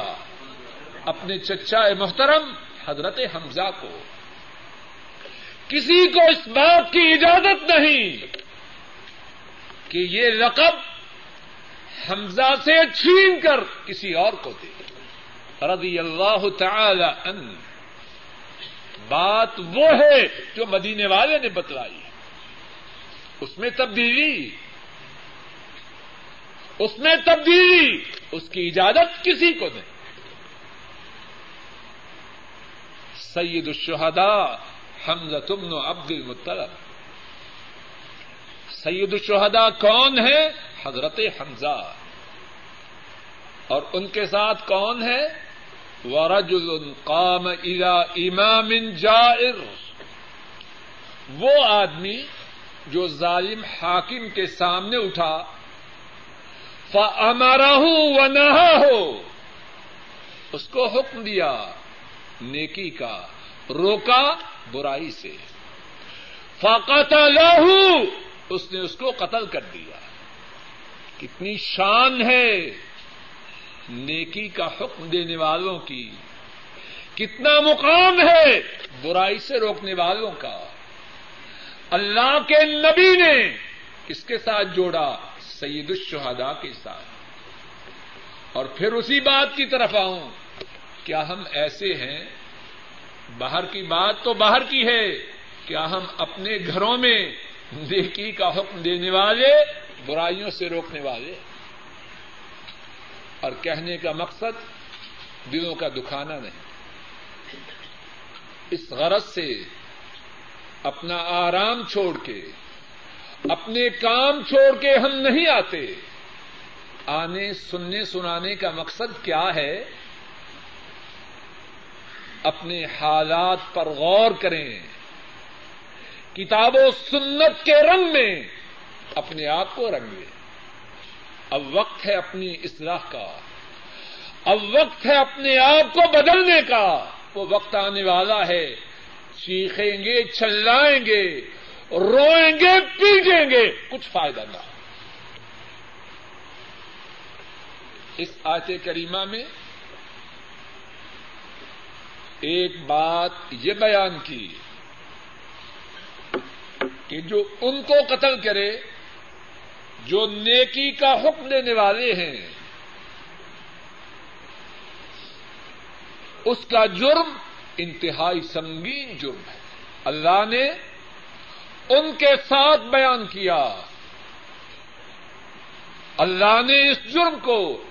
اپنے چچا محترم حضرت حمزہ کو۔ کسی کو اس بات کی اجازت نہیں کہ یہ رقب حمزہ سے چھین کر کسی اور کو دے رضی اللہ تعالی ان۔ بات وہ ہے جو مدینے والے نے بتلائی اس میں تبدیلی۔ اس میں تبدیلی۔ اس کی اجازت کسی کو نہیں۔ سید الشہداء حمزہ تمن عبد المطلب۔ سید الشہداء کون ہے؟ حضرت حمزہ۔ اور ان کے ساتھ کون ہے؟ ورجل قام الى امام جائر۔ وہ آدمی جو ظالم حاکم کے سامنے اٹھا فمارا ہوں و نہ ہو اس کو حکم دیا، نیکی کا، روکا، برائی سے۔ فاقت لاہو اس نے اس کو قتل کر دیا۔ کتنی شان ہے نیکی کا حکم دینے والوں کی۔ کتنا مقام ہے برائی سے روکنے والوں کا۔ اللہ کے نبی نے کس کے ساتھ جوڑا؟ سید الشہداء کے ساتھ۔ اور پھر اسی بات کی طرف آؤں۔ کیا ہم ایسے ہیں؟ باہر کی بات تو باہر کی ہے۔ کیا ہم اپنے گھروں میں نیکی کا حکم دینے والے، برائیوں سے روکنے والے۔ اور کہنے کا مقصد، دلوں کا دکھانا نہیں۔ اس غرض سے اپنا آرام چھوڑ کے، اپنے کام چھوڑ کے ہم نہیں آتے۔ آنے، سننے، سنانے کا مقصد کیا ہے؟ اپنے حالات پر غور کریں۔ کتاب و سنت کے رنگ میں اپنے آپ کو رنگ اب وقت ہے اپنی اصلاح کا۔ اب وقت ہے اپنے آپ کو بدلنے کا۔ وہ وقت آنے والا ہے۔ چیخیں گے چلائیں گے، روئیں گے، پیٹیں گے۔ کچھ فائدہ نہ اس آیت کریمہ میں ایک بات یہ بیان کی۔ کہ جو ان کو قتل کرے، جو نیکی کا حکم دینے والے ہیں، اس کا جرم انتہائی سنگین جرم ہے۔ اللہ نے ان کے ساتھ بیان کیا۔ اللہ نے اس جرم کو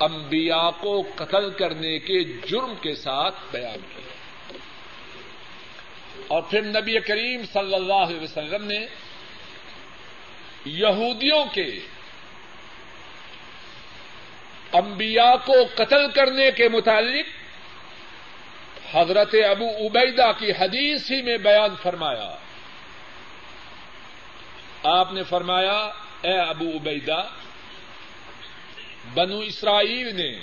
انبیاء کو قتل کرنے کے جرم کے ساتھ بیان کیا۔ اور پھر نبی کریم صلی اللہ علیہ وسلم نے یہودیوں کے انبیاء کو قتل کرنے کے متعلق حضرت ابو عبیدہ کی حدیث ہی میں بیان فرمایا۔ آپ نے فرمایا، اے ابو عبیدہ، بنو اسرائیل نے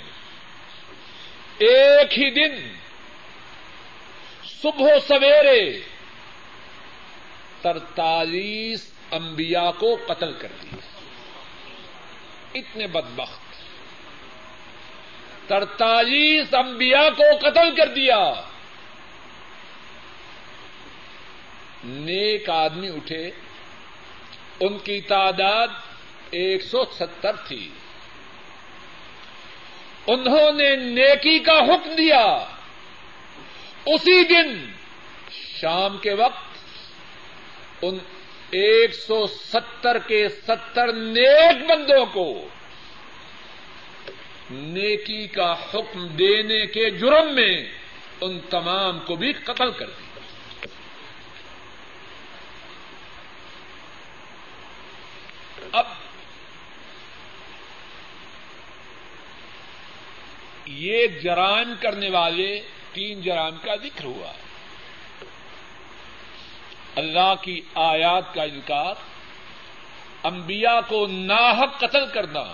ایک ہی دن صبح سویرے۔ ترتالیس انبیاء کو قتل کر دیا اتنے بدبخت۔ ترتالیس انبیاء کو قتل کر دیا۔ نیک آدمی اٹھے۔ ان کی تعداد ایک سو ستر تھی۔ انہوں نے نیکی کا حکم دیا۔ اسی دن شام کے وقت ان ایک سو ستر کے ستر نیک بندوں کو نیکی کا حکم دینے کے جرم میں ان تمام کو بھی قتل کر دیا۔ اب یہ جرائم کرنے والے تین جرائم کا ذکر ہوا۔ اللہ کی آیات کا انکار انبیاء کو ناحق قتل کرنا،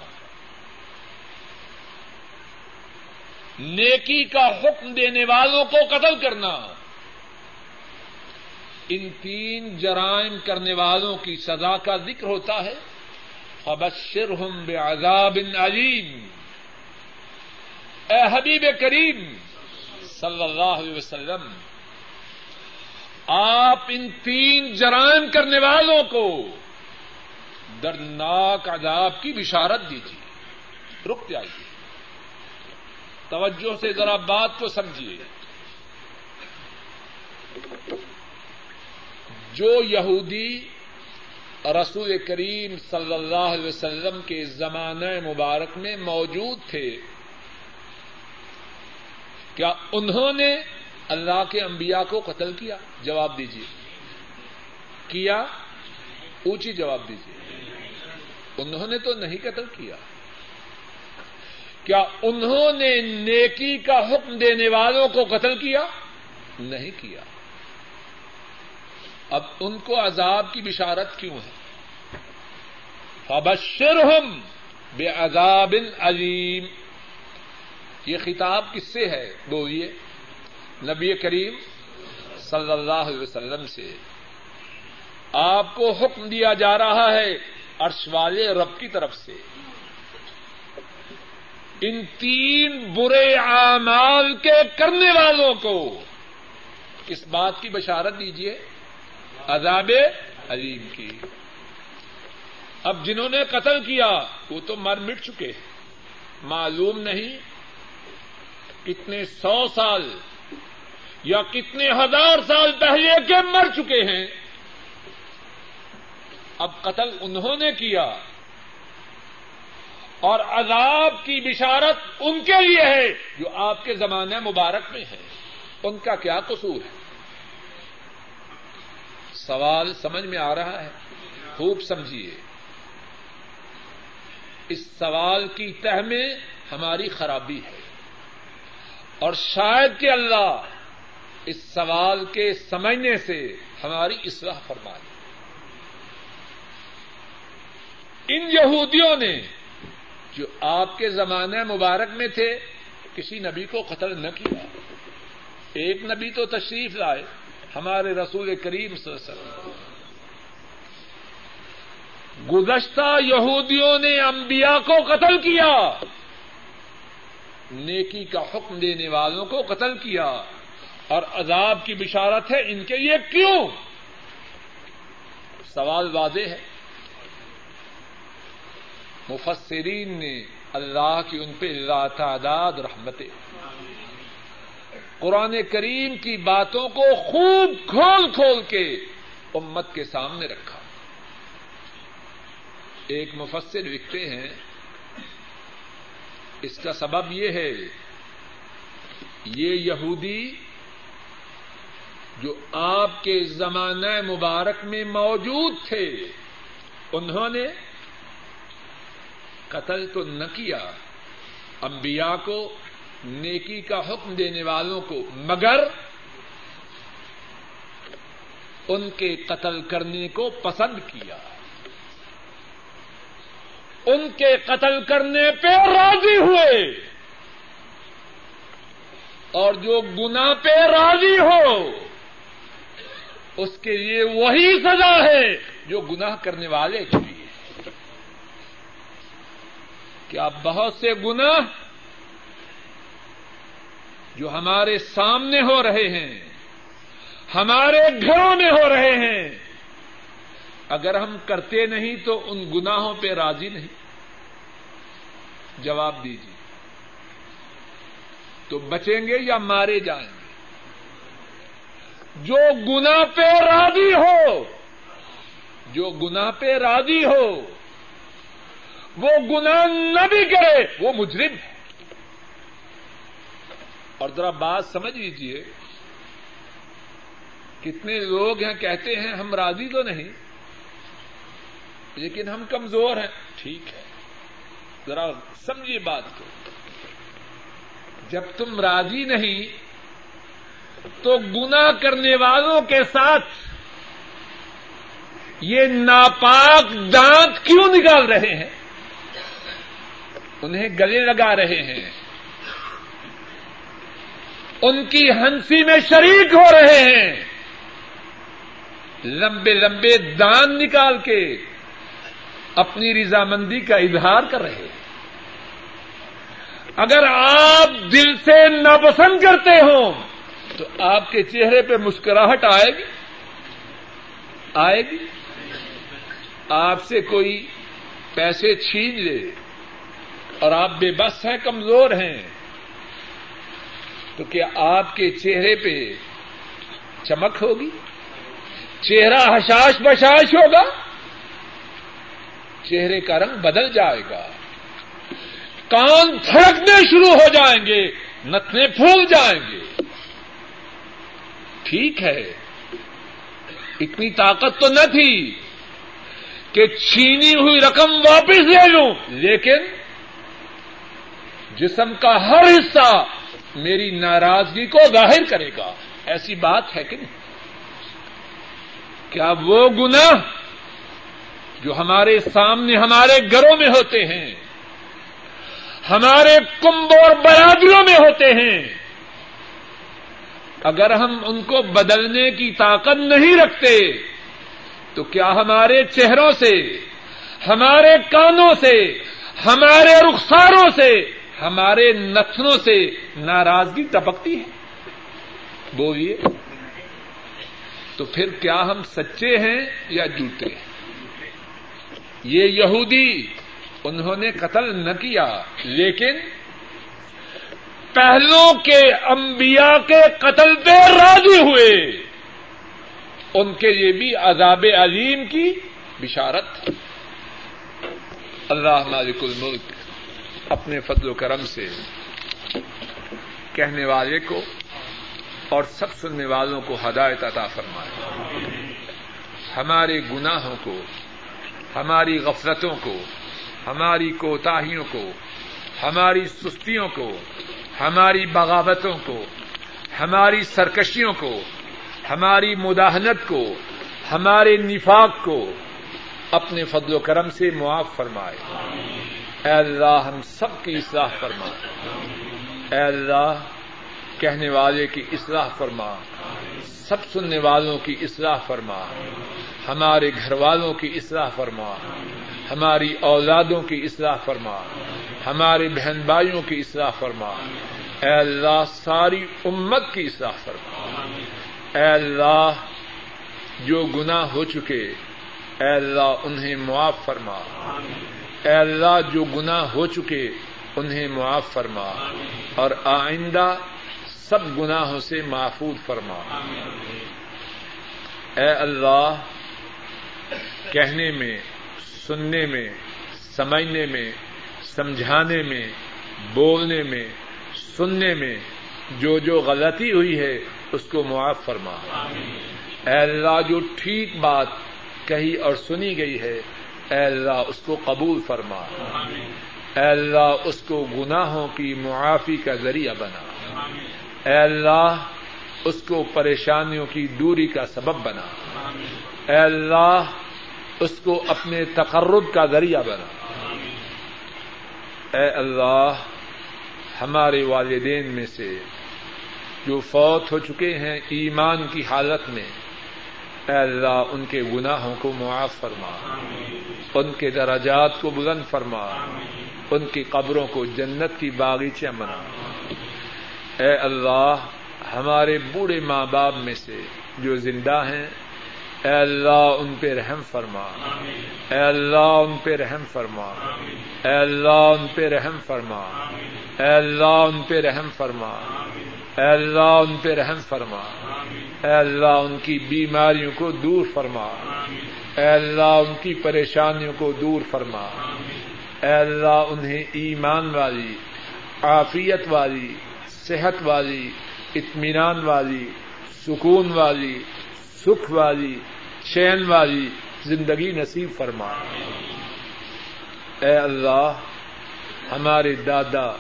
نیکی کا حکم دینے والوں کو قتل کرنا، ان تین جرائم کرنے والوں کی سزا کا ذکر ہوتا ہے۔ فبشرہم بعذاب علیم اے حبیب کریم صلی اللہ علیہ وسلم، آپ ان تین جرائم کرنے والوں کو دردناک عذاب کی بشارت دیجیے رک جائیے۔ توجہ سے ذرا بات کو سمجھیے۔ جو یہودی رسول کریم صلی اللہ علیہ وسلم کے زمانہ مبارک میں موجود تھے کیا انہوں نے اللہ کے انبیاء کو قتل کیا؟ جواب دیجیے کیا؟ اونچی جواب دیجیے انہوں نے تو نہیں قتل کیا۔ کیا انہوں نے نیکی کا حکم دینے والوں کو قتل کیا؟ نہیں کیا۔ اب ان کو عذاب کی بشارت کیوں ہے؟ فبشرہم بے عذاب علیم۔ یہ خطاب کس سے ہے؟ بولیے نبی کریم صلی اللہ علیہ وسلم سے۔ آپ کو حکم دیا جا رہا ہے عرش والے رب کی طرف سے۔ ان تین برے اعمال کے کرنے والوں کو کس بات کی بشارت دیجیے عذاب علیم کی۔ اب جنہوں نے قتل کیا، وہ تو مر مٹ چکے معلوم نہیں کتنے سو سال یا کتنے ہزار سال پہلے کے مر چکے ہیں اب قتل انہوں نے کیا اور عذاب کی بشارت ان کے لیے ہے جو آپ کے زمانے مبارک میں ہے ان کا کیا قصور ہے سوال سمجھ میں آ رہا ہے خوب سمجھیے اس سوال کی تہ میں ہماری خرابی ہے اور شاید کہ اللہ اس سوال کے سمجھنے سے ہماری اصلاح فرما دی ان یہودیوں نے جو آپ کے زمانے مبارک میں تھے، کسی نبی کو قتل نہ کیا۔ ایک نبی تو تشریف لائے، ہمارے رسول کریم صلی اللہ علیہ وسلم۔ گزشتہ یہودیوں نے انبیاء کو قتل کیا۔ نیکی کا حکم دینے والوں کو قتل کیا اور عذاب کی بشارت ہے ان کے لیے کیوں؟ سوال واضح ہے۔ مفسرین نے اللہ کی ان پہ تعداد رحمتیں قرآن کریم کی باتوں کو خوب کھول کھول کے امت کے سامنے رکھا۔ ایک مفسر لکھتے ہیں اس کا سبب یہ ہے، یہ یہودی جو آپ کے زمانہ مبارک میں موجود تھے، انہوں نے قتل تو نہ کیا، انبیاء کو نیکی کا حکم دینے والوں کو، مگر ان کے قتل کرنے کو پسند کیا۔ ان کے قتل کرنے پہ راضی ہوئے۔ اور جو گنا پہ راضی ہو، اس کے لیے وہی سزا ہے جو گناہ کرنے والے کے لیے۔ کیا بہت سے گناہ جو ہمارے سامنے ہو رہے ہیں، ہمارے گھروں میں ہو رہے ہیں اگر ہم کرتے نہیں تو ان گناہوں پہ راضی نہیں۔ جواب دیجیے۔ تو بچیں گے یا مارے جائیں گے؟ جو گنا پہ راضی ہو، جو گنا پہ راضی ہو، وہ گنا نہ بھی کرے، وہ مجرم ہے۔ اور ذرا بات سمجھ لیجیے۔ کتنے لوگ ہیں کہتے ہیں ہم راضی تو نہیں لیکن ہم کمزور ہیں۔ ٹھیک ہے۔ ذرا سمجھیے بات کو۔ جب تم راضی نہیں، تو گنا کرنے والوں کے ساتھ یہ ناپاک دانت کیوں نکال رہے ہیں؟ انہیں گلے لگا رہے ہیں۔ ان کی ہنسی میں شریک ہو رہے ہیں۔ لمبے لمبے دان نکال کے اپنی رضامندی کا اظہار کر رہے ہیں۔ اگر آپ دل سے ناپسند کرتے ہوں، تو آپ کے چہرے پہ مسکراہٹ آئے گی؟ آئے گی؟ آپ سے کوئی پیسے چھین لے اور آپ بے بس ہیں، کمزور ہیں، تو کیا آپ کے چہرے پہ چمک ہوگی؟ چہرہ حشاش بشاش ہوگا؟ چہرے کا رنگ بدل جائے گا۔ کان تھڑکنے شروع ہو جائیں گے، نتنے پھول جائیں گے۔ ٹھیک ہے۔ اتنی طاقت تو نہ تھی کہ چھینی ہوئی رقم واپس لے لوں۔ لیکن جسم کا ہر حصہ میری ناراضگی کو ظاہر کرے گا۔ ایسی بات ہے کہ نہیں؟ کیا وہ گنا جو ہمارے سامنے ہمارے گھروں میں ہوتے ہیں، ہمارے کمب اور برادریوں میں ہوتے ہیں۔ اگر ہم ان کو بدلنے کی طاقت نہیں رکھتے، تو کیا ہمارے چہروں سے، ہمارے کانوں سے، ہمارے رخساروں سے، ہمارے نتنوں سے ناراضگی ٹپکتی ہے؟ بولیے، تو پھر کیا ہم سچے ہیں یا جھوٹے ہیں؟ یہ یہودی انہوں نے قتل نہ کیا، لیکن پہلوں کے انبیاء کے قتل پہ راضی ہوئے۔ ان کے لیے بھی عذاب عظیم کی بشارت۔ اللہ مالک الملک اپنے فضل و کرم سے کہنے والے کو اور سب سننے والوں کو ہدایت عطا فرمائے۔ ہمارے گناہوں کو ہماری غفلتوں کو، ہماری کوتاہیوں کو، ہماری سستیوں کو، ہماری بغاوتوں کو، ہماری سرکشیوں کو، ہماری مداحنت کو، ہمارے نفاق کو اپنے فضل و کرم سے معاف فرمائے۔ اے اللہ، ہم سب کی اصلاح فرما۔ اے اللہ، کہنے والے کی اصلاح فرما۔ سب سننے والوں کی اصلاح فرما۔ ہمارے گھر والوں کی اصلاح فرما۔ ہماری اولادوں کی اصلاح فرما۔ ہمارے بہن بھائیوں کی اصلاح فرما۔ اے اللہ ساری امت کی اصلاح فرما۔ اے اللہ جو گناہ ہو چکے، اے اللہ انہیں معاف فرما۔ اے اللہ جو گناہ ہو چکے، انہیں معاف فرما۔ اور آئندہ سب گناہوں سے محفوظ فرما۔ اے اللہ کہنے میں سننے میں سمجھنے میں سمجھانے میں بولنے میں سننے میں جو جو غلطی ہوئی ہے اس کو معاف فرما۔ اے اللہ جو ٹھیک بات کہی اور سنی گئی ہے اے اللہ اس کو قبول فرما۔ اے اللہ اس کو گناہوں کی معافی کا ذریعہ بنا۔ اے اللہ اس کو پریشانیوں کی دوری کا سبب بنا۔ اے اللہ، اس کو اپنے تقرب کا ذریعہ بنا۔ اے اللہ، ہمارے والدین میں سے جو فوت ہو چکے ہیں ایمان کی حالت میں، اے اللہ، ان کے گناہوں کو معاف فرما۔ ان کے دراجات کو بلند فرما۔ ان کی قبروں کو جنت کی باغیچہ بنا۔ اے اللہ، ہمارے بوڑھے ماں باپ میں سے جو زندہ ہیں اے اللہ ان پہ رحم فرما۔ اے اللہ ان پہ رحم فرما۔ اے اللہ ان پہ رحم فرما۔ اے اللہ ان پہ رحم فرما۔ اے اللہ ان پہ رحم فرما۔ اے اللہ ان کی بیماریوں کو دور فرما۔ اے اللہ ان کی پریشانیوں کو دور فرما۔ اے اللہ انہیں ایمان والی، عافیت والی، صحت والی، اطمینان والی، سکون والی، سکھ والی چین والی زندگی نصیب فرما۔ اے اللہ، ہمارے دادا،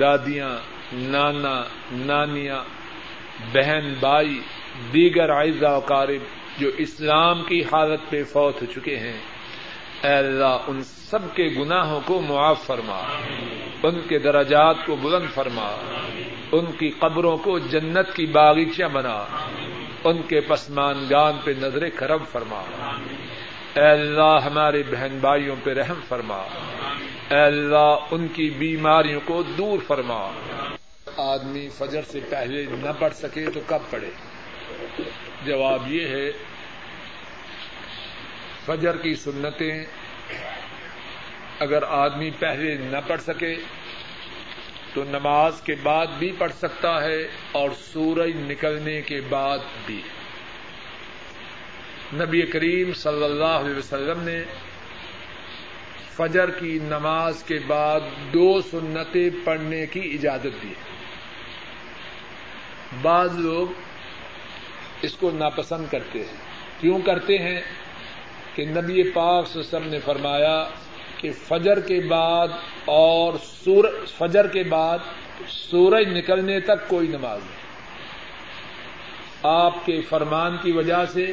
دادیاں، نانا، نانیاں، بہن، بھائی، دیگر و قارب جو اسلام کی حالت پہ فوت ہو چکے ہیں، اے اللہ، ان سب کے گناہوں کو معاف فرما۔ ان کے درجات کو بلند فرما۔ ان کی قبروں کو جنت کی باغیچہ بنا۔ ان کے پسمانگان پہ نظر کرم فرما۔ اے اللہ ہمارے بہن بھائیوں پہ رحم فرما۔ اے اللہ ان کی بیماریوں کو دور فرما۔ آدمی فجر سے پہلے نہ پڑھ سکے تو کب پڑھے؟ جواب یہ ہے، فجر کی سنتیں اگر آدمی پہلے نہ پڑھ سکے تو نماز کے بعد بھی پڑھ سکتا ہے اور سورج نکلنے کے بعد بھی۔ نبی کریم صلی اللہ علیہ وسلم نے فجر کی نماز کے بعد دو سنتیں پڑھنے کی اجازت دی۔ بعض لوگ اس کو ناپسند کرتے ہیں۔ کیوں کرتے ہیں؟ کہ نبی پاک وسلم نے فرمایا کہ فجر کے بعد اور سور، فجر کے بعد سورج نکلنے تک کوئی نماز نہیں۔ آپ کے فرمان کی وجہ سے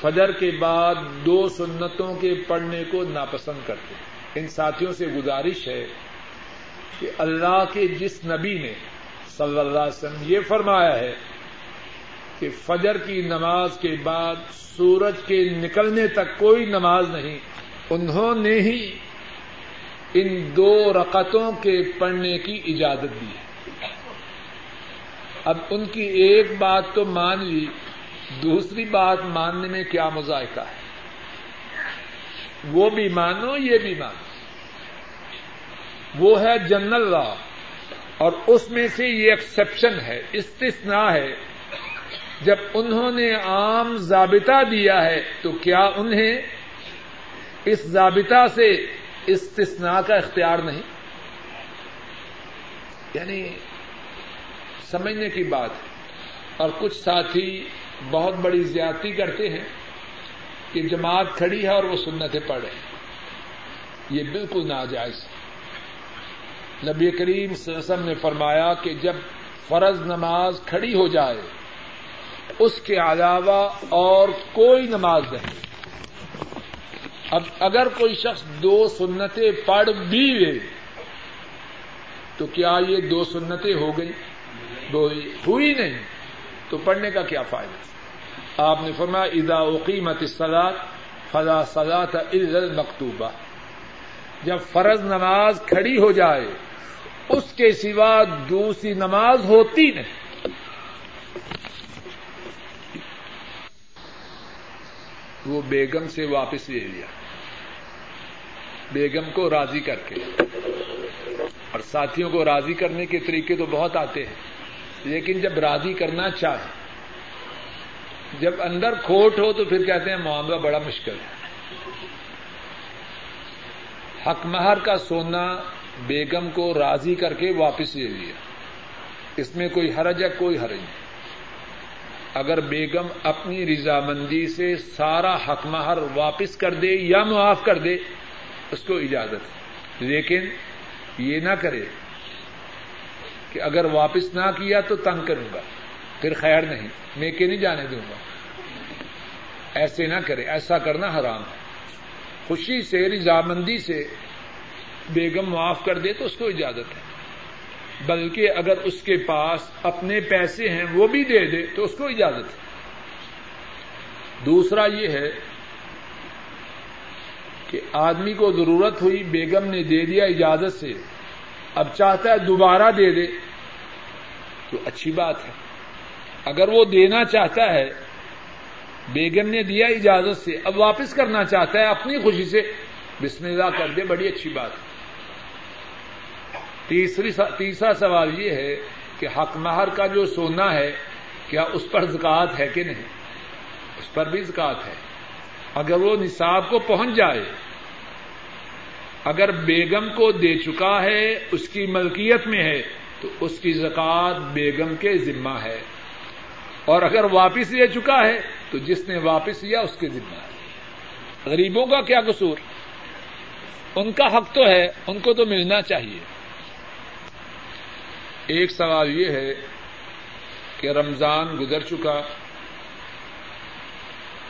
فجر کے بعد دو سنتوں کے پڑھنے کو ناپسند کرتے ہیں۔ ان ساتھیوں سے گزارش ہے کہ اللہ کے جس نبی نے صلی اللہ علیہ وسلم یہ فرمایا ہے کہ فجر کی نماز کے بعد سورج کے نکلنے تک کوئی نماز نہیں انہوں نے ہی ان دو رقطوں کے پڑھنے کی اجازت دی ہے۔ اب ان کی ایک بات تو مان لی، دوسری بات ماننے میں کیا مذائقہ ہے؟ وہ بھی مانو، یہ بھی مانو۔ وہ ہے جنرل لا، اور اس میں سے یہ ایکسپشن ہے، استثناء ہے۔ جب انہوں نے عام ضابطہ دیا ہے تو کیا انہیں اس ضابطہ سے استثناء کا اختیار نہیں۔ یعنی سمجھنے کی بات ہے۔ اور کچھ ساتھی بہت بڑی زیادتی کرتے ہیں کہ جماعت کھڑی ہے اور وہ سنتیں پڑھ رہے ہیں۔ یہ بالکل ناجائز۔ نبی کریم وسلم نے فرمایا کہ جب فرض نماز کھڑی ہو جائے، اس کے علاوہ اور کوئی نماز نہیں۔ اب اگر کوئی شخص دو سنتیں پڑھ بھی لے، تو کیا یہ دو سنتیں ہو گئی؟ ہوئی نہیں، تو پڑھنے کا کیا فائدہ؟ آپ نے فرمایا ادا اقیمت سلاد فضا سلاد المکتوبہ۔ جب فرض نماز کھڑی ہو جائے، اس کے سوا دوسری نماز ہوتی نہیں۔ وہ بیگم سے واپس لے لیا۔ بیگم کو راضی کر کے۔ اور ساتھیوں کو راضی کرنے کے طریقے تو بہت آتے ہیں، لیکن جب راضی کرنا چاہے، جب اندر کھوٹ ہو تو پھر کہتے ہیں، معاملہ بڑا مشکل ہے۔ حق مہر کا سونا بیگم کو راضی کر کے واپس لے لیا۔ اس میں کوئی حرج ہے، کوئی حرج نہیں۔ اگر بیگم اپنی رضامندی سے سارا حق مہر واپس کر دے یا معاف کر دے، اس کو اجازت لیکن یہ نہ کرے کہ اگر واپس نہ کیا تو تنگ کروں گا۔ پھر خیر نہیں، میں کہ نہیں جانے دوں گا؟ ایسے نہ کرے، ایسا کرنا حرام ہے۔ خوشی سے، رضامندی سے بیگم معاف کر دے تو اس کو اجازت ہے۔ بلکہ اگر اس کے پاس اپنے پیسے ہیں وہ بھی دے دے تو اس کو اجازت ہے۔ دوسرا یہ ہے کہ آدمی کو ضرورت ہوئی بیگم نے دے دیا اجازت سے، اب چاہتا ہے دوبارہ دے دے، تو اچھی بات ہے۔ اگر وہ دینا چاہتا ہے، بیگم نے دیا اجازت سے، اب واپس کرنا چاہتا ہے اپنی خوشی سے، بسم اللہ کر دے، بڑی اچھی بات ہے۔ تیسری تیسرا سوال یہ ہے کہ حق مہر کا جو سونا ہے، کیا اس پر زکات ہے کہ نہیں؟ اس پر بھی زکات ہے۔ اگر وہ نصاب کو پہنچ جائے، اگر بیگم کو دے چکا ہے، اس کی ملکیت میں ہے، تو اس کی زکات بیگم کے ذمہ ہے۔ اور اگر واپس لے چکا ہے، تو جس نے واپس لیا، اس کے ذمہ ہے۔ غریبوں کا کیا قصور؟ ان کا حق تو ہے، ان کو تو ملنا چاہیے۔ ایک سوال یہ ہے کہ رمضان گزر چکا،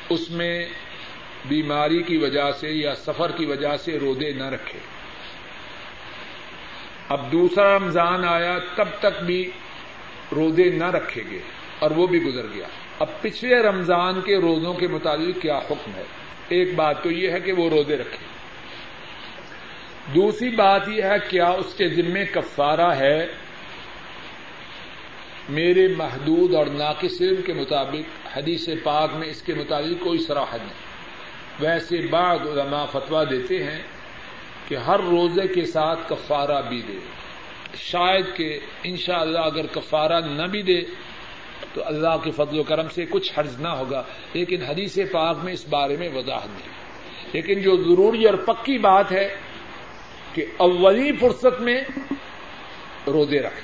اس میں بیماری کی وجہ سے یا سفر کی وجہ سے رودے نہ رکھے۔ اب دوسرا رمضان آیا، تب تک بھی روزے نہ رکھے گے اور وہ بھی گزر گیا۔ اب پچھلے رمضان کے روزوں کے مطابق کیا حکم ہے؟ ایک بات تو یہ ہے کہ وہ روزے رکھے۔ دوسری بات یہ ہے، کیا اس کے ذمے کفارہ ہے؟ میرے محدود اور ناقص علم کے مطابق حدیث پاک میں اس کے مطابق کوئی سراحت نہیں۔ ویسے بعض علماء فتویٰ دیتے ہیں کہ ہر روزے کے ساتھ کفارہ بھی دے۔ شاید کہ انشاءاللہ اگر کفارہ نہ بھی دے تو اللہ کے فضل و کرم سے کچھ حرض نہ ہوگا، لیکن حدیث پاک میں اس بارے میں وضاحت نہیں۔ لیکن جو ضروری اور پکی بات ہے کہ اولی فرصت میں روزے رکھ دیں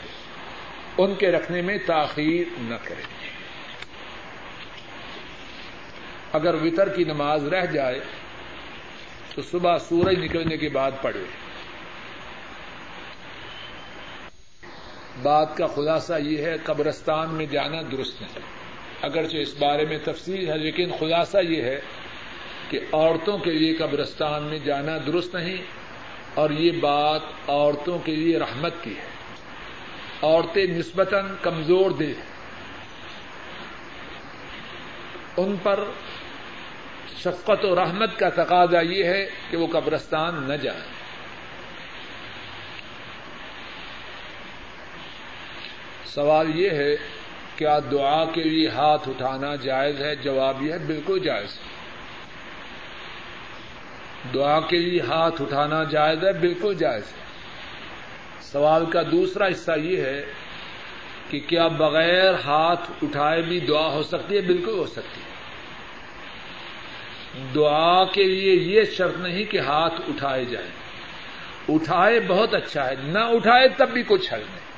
ان کے رکھنے میں تاخیر نہ کریں اگر وطر کی نماز رہ جائے، تو صبح سورج نکلنے کے بعد پڑھے۔ بات کا خلاصہ یہ ہے، قبرستان میں جانا درست نہیں۔ اگرچہ اس بارے میں تفصیل ہے، لیکن خلاصہ یہ ہے کہ عورتوں کے لیے قبرستان میں جانا درست نہیں، اور یہ بات عورتوں کے لیے رحمت کی ہے۔ عورتیں نسبتاً کمزور دے ان پر شفقت و رحمت کا تقاضا یہ ہے کہ وہ قبرستان نہ جائیں۔ سوال یہ ہے، کیا دعا کے لیے ہاتھ اٹھانا جائز ہے؟ جواب یہ ہے، بالکل جائز۔ دعا کے لیے ہاتھ اٹھانا جائز ہے، بالکل جائز۔ ہے سوال کا دوسرا حصہ یہ ہے کہ کیا بغیر ہاتھ اٹھائے بھی دعا ہو سکتی ہے؟ بالکل ہو سکتی ہے۔ دعا کے لیے یہ شرط نہیں کہ ہاتھ اٹھائے جائیں۔ اٹھائے بہت اچھا ہے، نہ اٹھائے تب بھی کچھ حل نہیں۔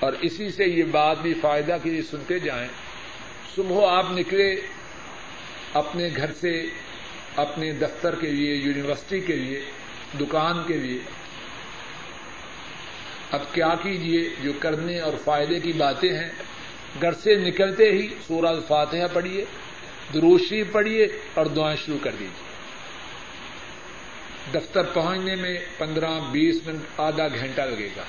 اور اسی سے یہ بات بھی فائدہ کے لیے سنتے جائیں۔ صبح آپ نکلے اپنے گھر سے، اپنے دفتر کے لیے، یونیورسٹی کے لیے، دکان کے لیے۔ اب کیا کیجیے جو کرنے اور فائدے کی باتیں ہیں؟ گھر سے نکلتے ہی سورہ الفاتحہ پڑھیے دروشی پڑھیے اور دعائیں شروع کر دیجیے دفتر پہنچنے میں پندرہ بیس منٹ، آدھا گھنٹہ لگے گا۔